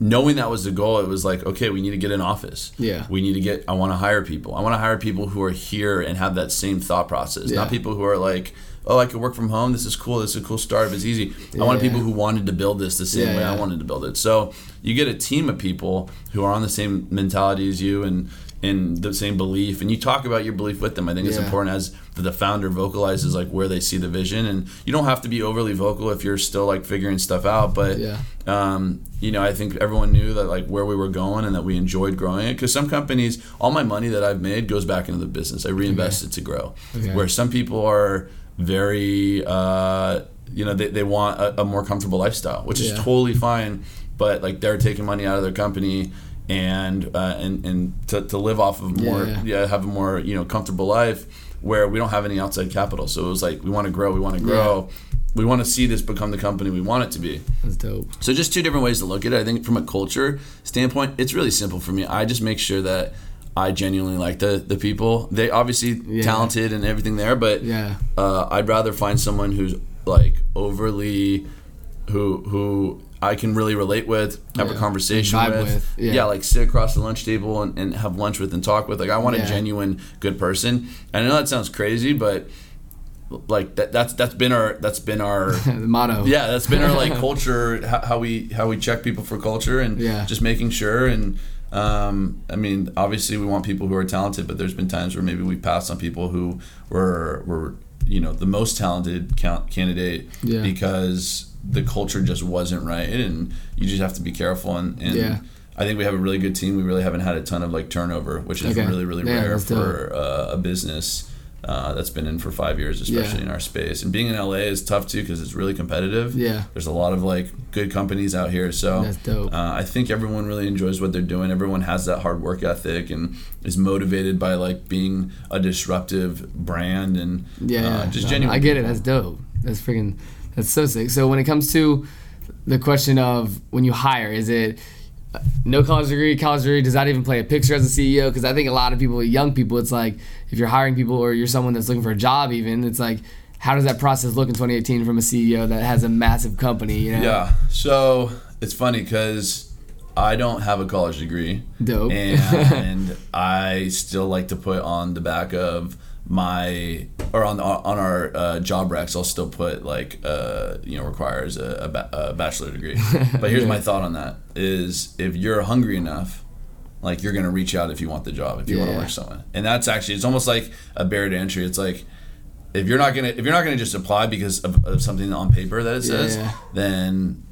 knowing that was the goal, it was like, okay, we need to get an office. Yeah. We need to get, I want to hire people. I want to hire people who are here and have that same thought process, Yeah. not people who are like, oh, I could work from home. This is cool. This is a cool startup. It's easy. I want people who wanted to build this the same Yeah, way yeah. I wanted to build it. So you get a team of people who are on the same mentality as you and, and the same belief and you talk about your belief with them i think it's important as the founder vocalizes like where they see the vision and you don't have to be overly vocal if you're still like figuring stuff out but Yeah. um, you know, I think everyone knew that like where we were going and that we enjoyed growing it. Because some companies, all my money that I've made goes back into the business. I reinvest it to grow. Okay. Where some people are very, uh, you know, they, they want a, a more comfortable lifestyle, which is totally fine. But like they're taking money out of their company and uh, and and to, to live off of more, Yeah, yeah, yeah. have a more you know comfortable life where we don't have any outside capital. So it was like we want to grow, we want to grow. We want to see this become the company we want it to be. That's dope. So just two different ways to look at it. I think from a culture standpoint, it's really simple for me. I just make sure that I genuinely like the the people. They obviously Yeah. talented and everything there, but Yeah. uh, I'd rather find someone who's like overly who who I can really relate with, have a conversation with. with, yeah. like sit across the lunch table and, and have lunch with and talk with. Like I want Yeah. a genuine good person. And I know that sounds crazy, but like that that's that's been our that's been our motto. yeah that's been our like culture how, how we how we check people for culture and Yeah. just making sure and um, I mean obviously we want people who are talented but there's been times where maybe we passed on people who were were you know the most talented count candidate Yeah. because the culture just wasn't right and you just have to be careful and, and Yeah. I think we have a really good team we really haven't had a ton of like turnover which is Okay. really really Yeah, rare for uh, a business uh, that's been in for five years, especially Yeah. in our space. And being in LA is tough too because it's really competitive. Yeah. There's a lot of like good companies out here, so That's dope. Uh, I think everyone really enjoys what they're doing. Everyone has that hard work ethic and is motivated by like being a disruptive brand and Yeah, uh, just No, genuine. I get it. That's dope. That's freaking. That's so sick. So when it comes to the question of when you hire, is it no college degree, college degree? Does that even play a picture as a CEO? Because I think a lot of people, young people, it's like if you're hiring people or you're someone that's looking for a job, even it's like. How does that process look in 2018 from a CEO that has a massive company? You know? Yeah. So it's funny because I don't have a college degree. Dope. And I still like to put on the back of my or on on our uh, job recs, I'll still put like uh, you know requires a, a, ba- a bachelor degree. But here's my thought on that: is if you're hungry enough, like you're gonna reach out if you want the job, if you want to work someone, and that's actually it's almost like a barrier to entry. It's like if you're not gonna if you're not gonna just apply because of, of something on paper that it says, Yeah. then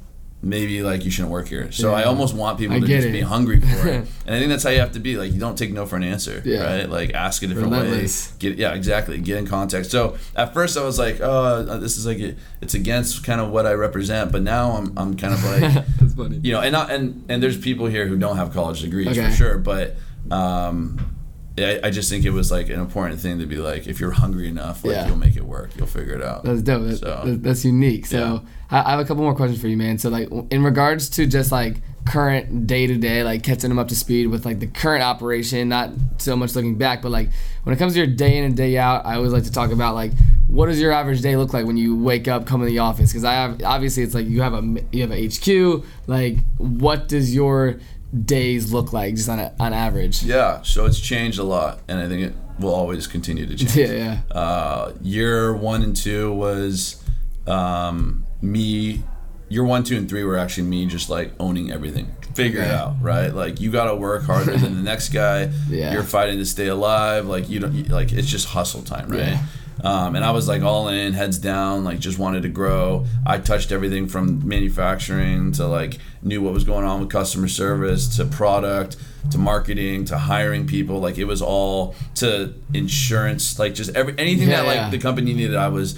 maybe like you shouldn't work here. So I almost want people I to just it. be hungry for it, and I think that's how you have to be. Like you don't take no for an answer, Yeah. right? Like ask a different Relentless. way. Get yeah, exactly. Get in context. So at first I was like, oh, this is like it's against kind of what I represent, but now I'm I'm kind of like That's funny. you know, and not, and and there's people here who don't have college degrees Okay. for sure, but um, I, I just think it was like an important thing to be like, if you're hungry enough, like Yeah. you'll make it work, you'll figure it out. That's dope. That- So- that- that's unique. So I, I have a couple more questions for you, man. So like in regards to just like current day to day, like catching them up to speed with like the current operation, not so much looking back, but like when it comes to your day in and day out, I always like to talk about like what does your average day look like when you wake up, come in the office? Because I have obviously it's like you have a you have a HQ. Like what does your days look like just on a, on average? Yeah, so it's changed a lot, and I think it will always continue to change. Yeah, yeah. Uh, year one and two was um, me. Year one, two, and three were actually me just like owning everything, figure it out, right? Like you got to work harder than the next guy. Yeah. You're fighting to stay alive. Like you don't you- like it's just hustle time, right? Yeah. Um, and I was like all in, heads down, like just wanted to grow. I touched everything from manufacturing to like knew what was going on with customer service to product to marketing to hiring people. Like it was all to insurance, like just every anything Yeah, that like yeah. the company needed. I was,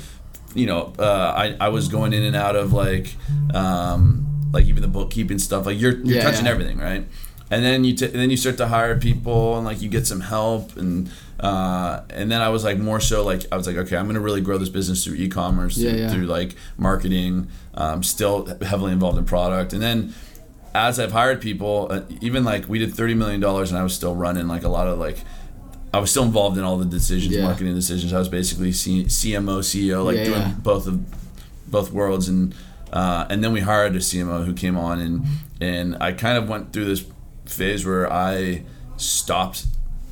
you know, uh, I I was going in and out of like, um, like even the bookkeeping stuff. Like you're you're Yeah, touching everything, right? And then you t- and then you start to hire people and like you get some help and uh, and then I was like more so like I was like okay I'm gonna really grow this business through e-commerce Yeah, through, yeah. through like marketing. Um, still heavily involved in product. And then as I've hired people uh, even like we did 30 million dollars and I was still running like a lot of like I was still involved in all the decisions Yeah. marketing decisions. I was basically C- CMO CEO like doing both of both worlds. And uh, and then we hired a CMO who came on and and I kind of went through this phase where I stopped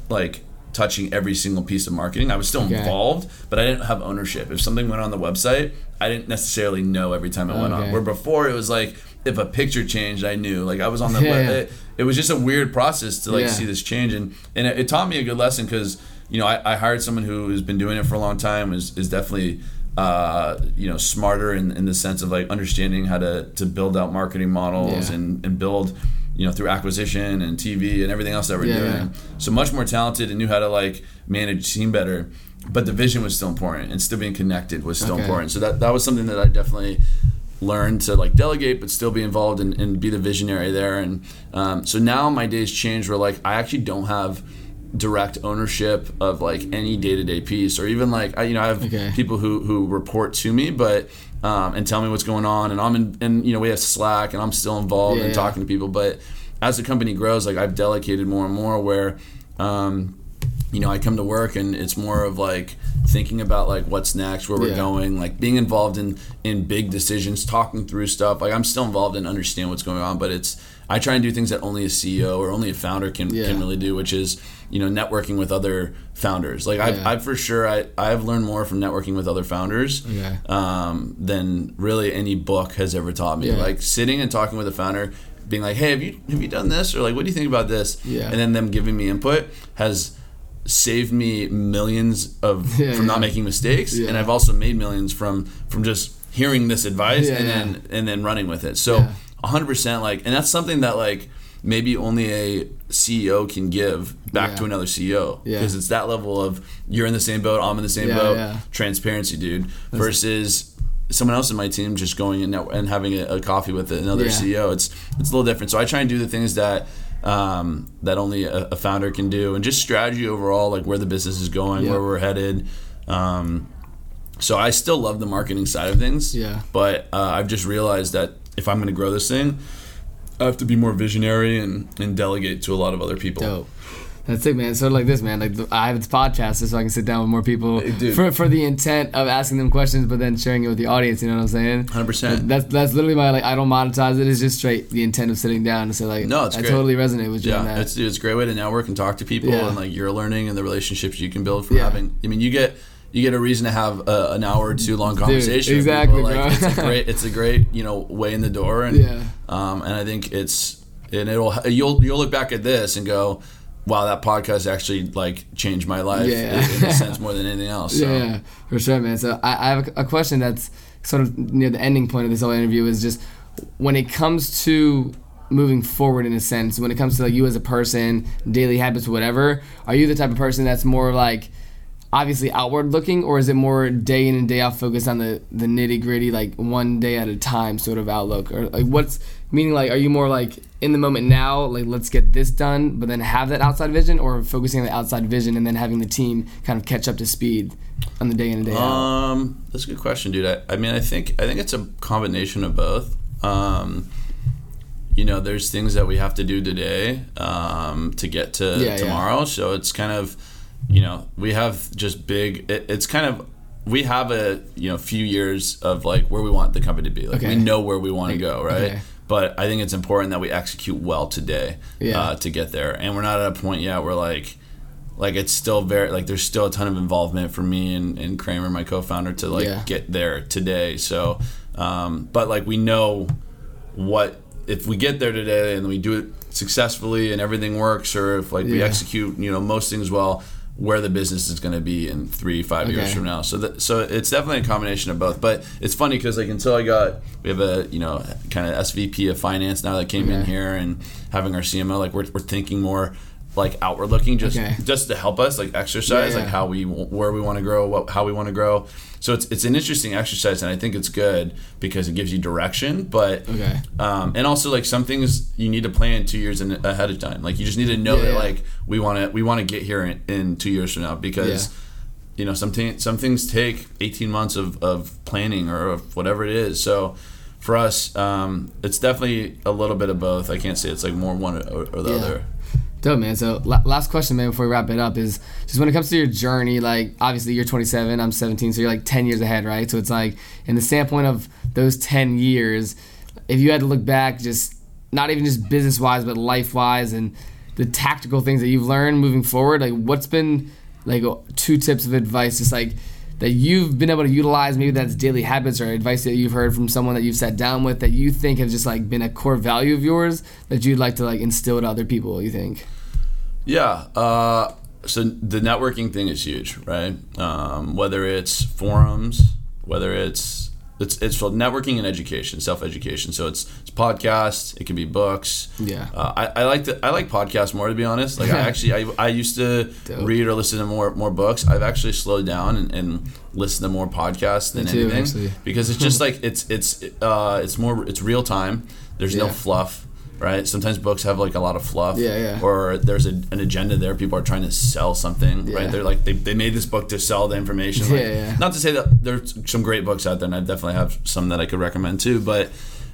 like touching every single piece of marketing. I was still Okay. involved, but I didn't have ownership. If something went on the website, I didn't necessarily know every time it went Okay. on. Where before it was like if a picture changed, I knew. Like I was on the Yeah, web. It, it was just a weird process to like Yeah. see this change and and it, it taught me a good lesson because you know I, I hired someone who has been doing it for a long time is is definitely uh, you know smarter in, in the sense of like understanding how to to build out marketing models Yeah. and and build you know through acquisition and TV and everything else that we're Yeah, doing yeah. so much more talented and knew how to like manage team better but the vision was still important and still being connected was still Okay. important so that that was something that I definitely learned to like delegate but still be involved and, and be the visionary there and um, so now my days change where like I actually don't have direct ownership of like any day-to-day piece or even like I, you know I have Okay. people who who report to me but um, and tell me what's going on and I'm in and you know we have Slack and I'm still involved Yeah, and yeah. talking to people but as the company grows like I've delegated more and more where um, you know I come to work and it's more of like thinking about like what's next where we're Yeah. going like being involved in in big decisions talking through stuff like I'm still involved and understand what's going on but it's I try and do things that only a CEO or only a founder can, Yeah. can really do which is you know networking with other founders like I've, Yeah. I've for sure I, I've learned more from networking with other founders Okay. um, than really any book has ever taught me Yeah. like sitting and talking with a founder being like hey have you have you done this or like what do you think about this Yeah. and then them giving me input has saved me millions of Yeah, from not making mistakes and I've also made millions from from just hearing this advice and then and then running with it so. 100% like and that's something that like maybe only a CEO can give back Yeah. to another CEO Yeah. because it's that level of you're in the same boat I'm in the same Yeah, boat yeah. transparency dude versus someone else in my team just going and, and having a, a coffee with another Yeah. CEO it's it's a little different so I try and do the things that um, that only a, a founder can do and just strategy overall like where the business is going Yeah. where we're headed um, so I still love the marketing side of things Yeah. but uh, I've just realized that if I'm going to grow this thing I have to be more visionary and, and delegate to a lot of other people Dope. That's it, man. Sort of like this, man. Like I have this podcast so I can sit down with more people Dude. for for the intent of asking them questions, but then sharing it with the audience. You know what I'm saying? 100%. That's that's literally my like. I don't monetize it. It's just straight the intent of sitting down and say like, No, it's I great. totally resonate with you Yeah, that. it's it's a great way to network and talk to people, Yeah. and like you're learning and the relationships you can build from Yeah. having. I mean, you get you get a reason to have a, an hour or two long conversation. with exactly. Like, bro. It's a great, it's a great you know way in the door, and Yeah. um, and I think it's and it'll you'll you'll look back at this and go. Wow, that podcast actually like changed my life Yeah. in, in a sense more than anything else. So. Yeah, yeah, for sure, man. So I, I have a, a question that's sort of near the ending point of this whole interview is just when it comes to moving forward in a sense, when it comes to like you as a person, daily habits, whatever, are you the type of person that's more like obviously outward looking or is it more day in and day out focused on the, the nitty gritty, like one day at a time sort of outlook? Or like what's meaning like are you more like in the moment now, like let's get this done, but then have that outside vision or focusing on the outside vision and then having the team kind of catch up to speed on the day in and day out? Um, that's a good question, dude. I, I mean, I think I think it's a combination of both. Um, you know, there's things that we have to do today um, to get to Yeah, yeah. tomorrow. So it's kind of, you know, we have just big. It, it's kind of we have a you know few years of like where we want the company to be. Like Okay. we know where we want to go, right? okay. But I think it's important that we execute well today Yeah. uh, to get there. And we're not at a point yet where like like it's still very like there's still a ton of involvement for me and, and Kramer, my co-founder, to like Yeah. get there today. So, um, but like we know what if we get there today and we do it successfully and everything works, or if like we execute you know most things well, where the business is going to be in three five years from now. So that, so it's definitely a combination of both. But it's funny because like until I got we have a you know kind of SVP of finance now that came in here and having our CMO like we're, we're thinking more like outward looking just Okay. just to help us like exercise Yeah, like how we where we want to grow what how we want to grow so it's it's an interesting exercise and i think it's good because it gives you direction but Okay. um, and also like some things you need to plan two years in, ahead of time like you just need to know Yeah, that yeah. like we want to we want to get here in, in two years from now because Yeah. you know some, thi- some things take 18 months of, of planning or of whatever it is so for us um, it's definitely a little bit of both i can't say it's like more one or, or the Yeah. other Dope, man. So la- last question, man, before we wrap it up is just when it comes to your journey. Like, obviously, you're 27, I'm 17, so you're like 10 years ahead, right? So it's like, in the standpoint of those 10 years, if you had to look back, just not even just business wise, but life wise, and the tactical things that you've learned moving forward, like, what's been like two tips of advice, just like that you've been able to utilize? Maybe that's daily habits or advice that you've heard from someone that you've sat down with that you think have just like been a core value of yours that you'd like to like instill to other people. You think? Yeah. Uh, so the networking thing is huge, right? Um, whether it's forums, whether it's it's it's for networking and education, self education. So it's it's podcasts. It can be books. Yeah. Uh, I, I like the I like podcasts more to be honest. Like I actually I, I used to Dope. read or listen to more more books. I've actually slowed down and, and listened to more podcasts than too, anything actually. because it's just like it's it's uh, it's more it's real time. There's no fluff. Right. Sometimes books have like a lot of fluff Yeah, yeah. or there's a, an agenda there. People are trying to sell something, Yeah. right? They're like they, they made this book to sell the information. Like, Yeah, yeah. Not to say that there's some great books out there, and I definitely have some that I could recommend too. But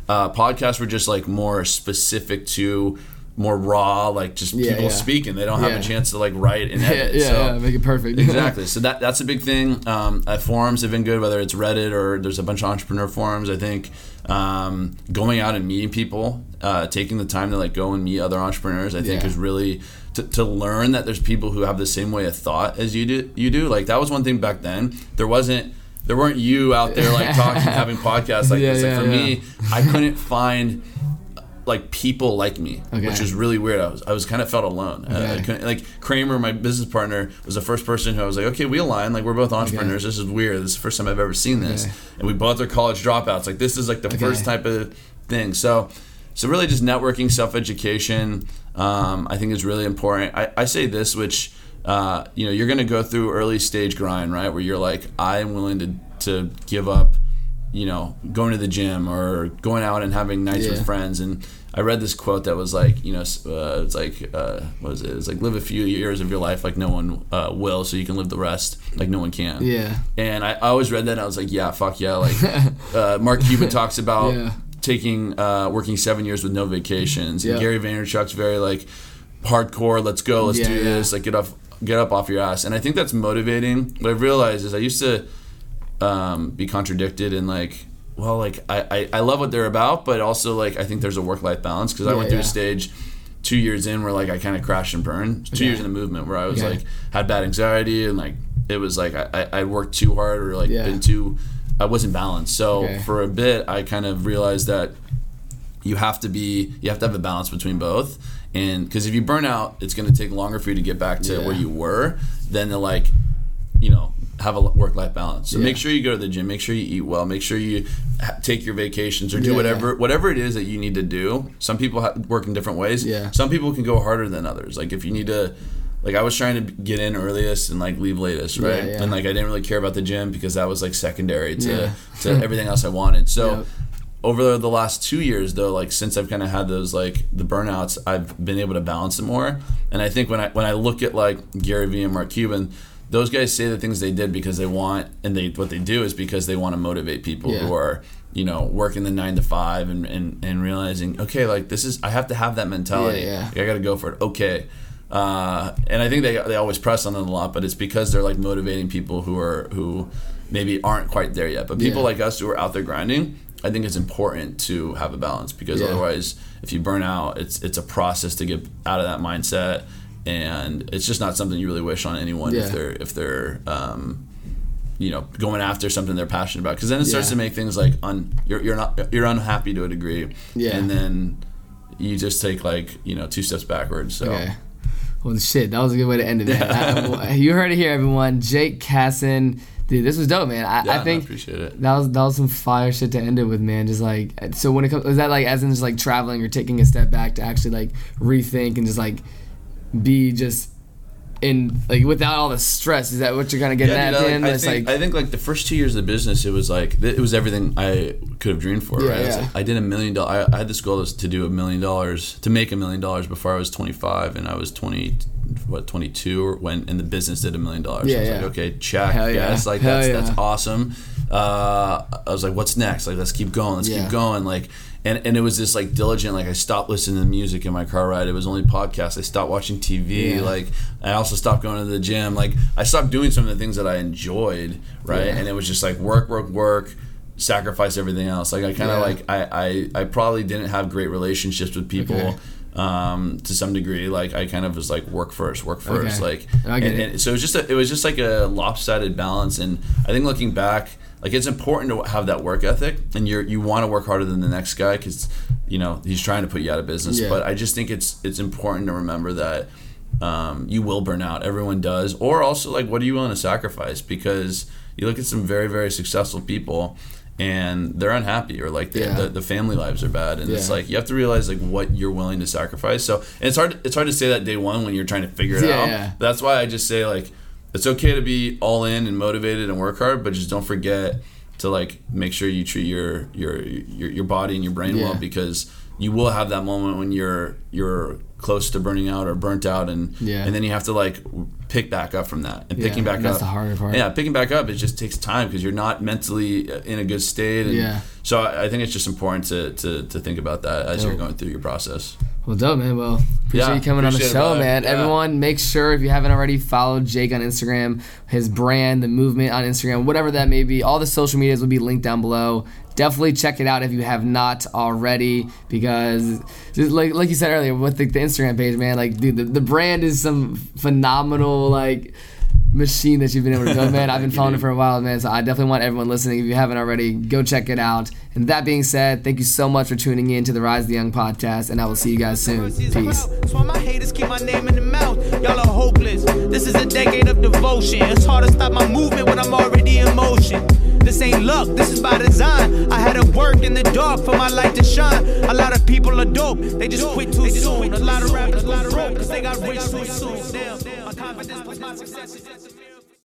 uh, podcasts were just like more specific to more raw, like just Yeah, people yeah. speaking. They don't have Yeah. a chance to like write and edit. yeah, so yeah, make it perfect. exactly. So that that's a big thing. Um, forums have been good, whether it's Reddit or there's a bunch of entrepreneur forums. I think um, going out and meeting people, uh, taking the time to like go and meet other entrepreneurs, I think Yeah. is really to, to learn that there's people who have the same way of thought as you do. You do like that was one thing back then. There wasn't. There weren't you out there like talking, having podcasts like Yeah, this. Like yeah, for me, I couldn't find like people like me, Okay. which is really weird. I was I was kind of felt alone. Uh, I Okay. couldn't, like Kramer, my business partner, was the first person who I was like, okay, we align. Like we're both entrepreneurs. This is weird. This is the first time I've ever seen this. Okay. And we both are college dropouts. Like this is like the Okay. first type of thing. So, so really just networking, self education. Um, I think is really important. I, I say this, which uh, you know, you're going to go through early stage grind, right? Where you're like, I am willing to to give up you know, going to the gym or going out and having nights Yeah. with friends. And I read this quote that was like, you know, uh, it's like, uh, what is it? It's like live a few years of your life like no one uh, will, so you can live the rest like no one can. Yeah. And I, I always read that and I was like, yeah, fuck yeah. Like uh, Mark Cuban talks about Yeah. Taking uh, working seven years with no vacations. And Yeah. Gary Vaynerchuk's very like hardcore. Let's go. Let's Yeah, do yeah. this. Like get off, get up off your ass. And I think that's motivating. What I've realized is I used to um, be contradicted and like, well, like I, I, I love what they're about, but also like I think there's a work life balance because I went through yeah. a stage two years in where like I kind of crashed and burned. Two years in the movement where I was like had bad anxiety and like it was like I, I I worked too hard or like Yeah. been too I wasn't balanced. So Okay. for a bit I kind of realized that you have to be you have to have a balance between both and because if you burn out it's going to take longer for you to get back to Yeah. where you were than to like you know have a work life balance so Yeah. make sure you go to the gym make sure you eat well make sure you ha- take your vacations or do Yeah, whatever yeah. whatever it is that you need to do some people ha- work in different ways Yeah. some people can go harder than others like if you need to like I was trying to get in earliest and like leave latest, right? Yeah, yeah. And like I didn't really care about the gym because that was like secondary to Yeah. to everything else I wanted. So Yep. over the last two years though like since i've kind of had those like the burnouts i've been able to balance it more and i think when i when i look at like gary vee and mark cuban those guys say the things they did because they want and they what they do is because they want to motivate people who are you know working the nine to five and, and and realizing okay like this is i have to have that mentality Yeah, yeah. Like, i gotta go for it okay uh, and I think they, they always press on it a lot, but it's because they're like motivating people who are who maybe aren't quite there yet. But people Yeah. like us who are out there grinding, I think it's important to have a balance because Yeah. otherwise, if you burn out, it's it's a process to get out of that mindset, and it's just not something you really wish on anyone Yeah. if they're if they're um, you know going after something they're passionate about because then it starts to make things like un you're, you're not you're unhappy to a degree Yeah. and then you just take like you know two steps backwards so Okay. Well, shit, that was a good way to end it. man. I- you heard it here, everyone. Jake Kassan, dude, this was dope, man. I, yeah I think I appreciate it that was that was some fire shit to end it with, man. Just like so, when it comes, is that like as in just like traveling or taking a step back to actually like rethink and just like be just in like without all the stress? Is that what you're kind of getting Yeah, at? dude, I, I think, like I think like the first two years of the business, it was like it was everything I could have dreamed for. Yeah, right? Yeah. like, I did a million dollars. I had this goal to do a million dollars to make a million dollars before I was 25, and I was 20, what 22 or when and the business did a million dollars. Yeah, I was yeah. like, okay, check, Hell yeah. yes, like Hell that's that's awesome. Uh, I was like, what's next? Like, let's keep going. Let's keep going. Like. And, and it was just like diligent. Like I stopped listening to music in my car ride. It was only podcasts. I stopped watching TV. Yeah. Like I also stopped going to the gym. Like I stopped doing some of the things that I enjoyed, right? Yeah. And it was just like work, work, work, sacrifice everything else. Like I kind of Yeah. like I, I I probably didn't have great relationships with people. Okay. Um, to some degree, like I kind of was like work first, work first, Okay. like, and, and so it was just a, it was just like a lopsided balance. And I think looking back, like it's important to have that work ethic, and you're you want to work harder than the next guy because you know he's trying to put you out of business. Yeah. But I just think it's it's important to remember that um, you will burn out. Everyone does. Or also like, what are you willing to sacrifice? Because you look at some very very successful people. And they're unhappy, or like the, Yeah. the, the family lives are bad, and it's like you have to realize like what you're willing to sacrifice. So and it's hard. It's hard to say that day one when you're trying to figure it Yeah, out. yeah. That's why I just say like it's okay to be all in and motivated and work hard, but just don't forget to like make sure you treat your your your, your body and your brain Yeah. well because you will have that moment when you're you're close to burning out or burnt out and Yeah. and then you have to like pick back up from that and Yeah, picking back and that's up the harder part. yeah picking back up it just takes time because you're not mentally uh, in a good state and Yeah. so I, I think it's just important to, to, to think about that as you're going through your process Well, dope, man. Well, appreciate Yeah, you coming on the appreciate it, show, man. Yeah. Everyone, make sure if you haven't already followed Jake on Instagram, his brand, the movement on Instagram, whatever that may be, all the social medias will be linked down below. Definitely check it out if you have not already, because just like like you said earlier with the, the Instagram page, man, like dude, the, the brand is some phenomenal like machine that you've been able to build, man. I've been following it for a while, man. So I definitely want everyone listening, if you haven't already, go check it out. And that being said, thank you so much for tuning in to the Rise of the Young podcast, and I will see you guys soon. Peace. That's my haters keep my name in the mouth. Y'all are hopeless. This is a decade of devotion. It's hard to stop my movement when I'm already in motion. This ain't luck, this is by design. I had to work in the dark for my light to shine. A lot of people are dope, they just quit too soon. A lot of rappers go broke cause they got rich too soon. Damn, my confidence was my success.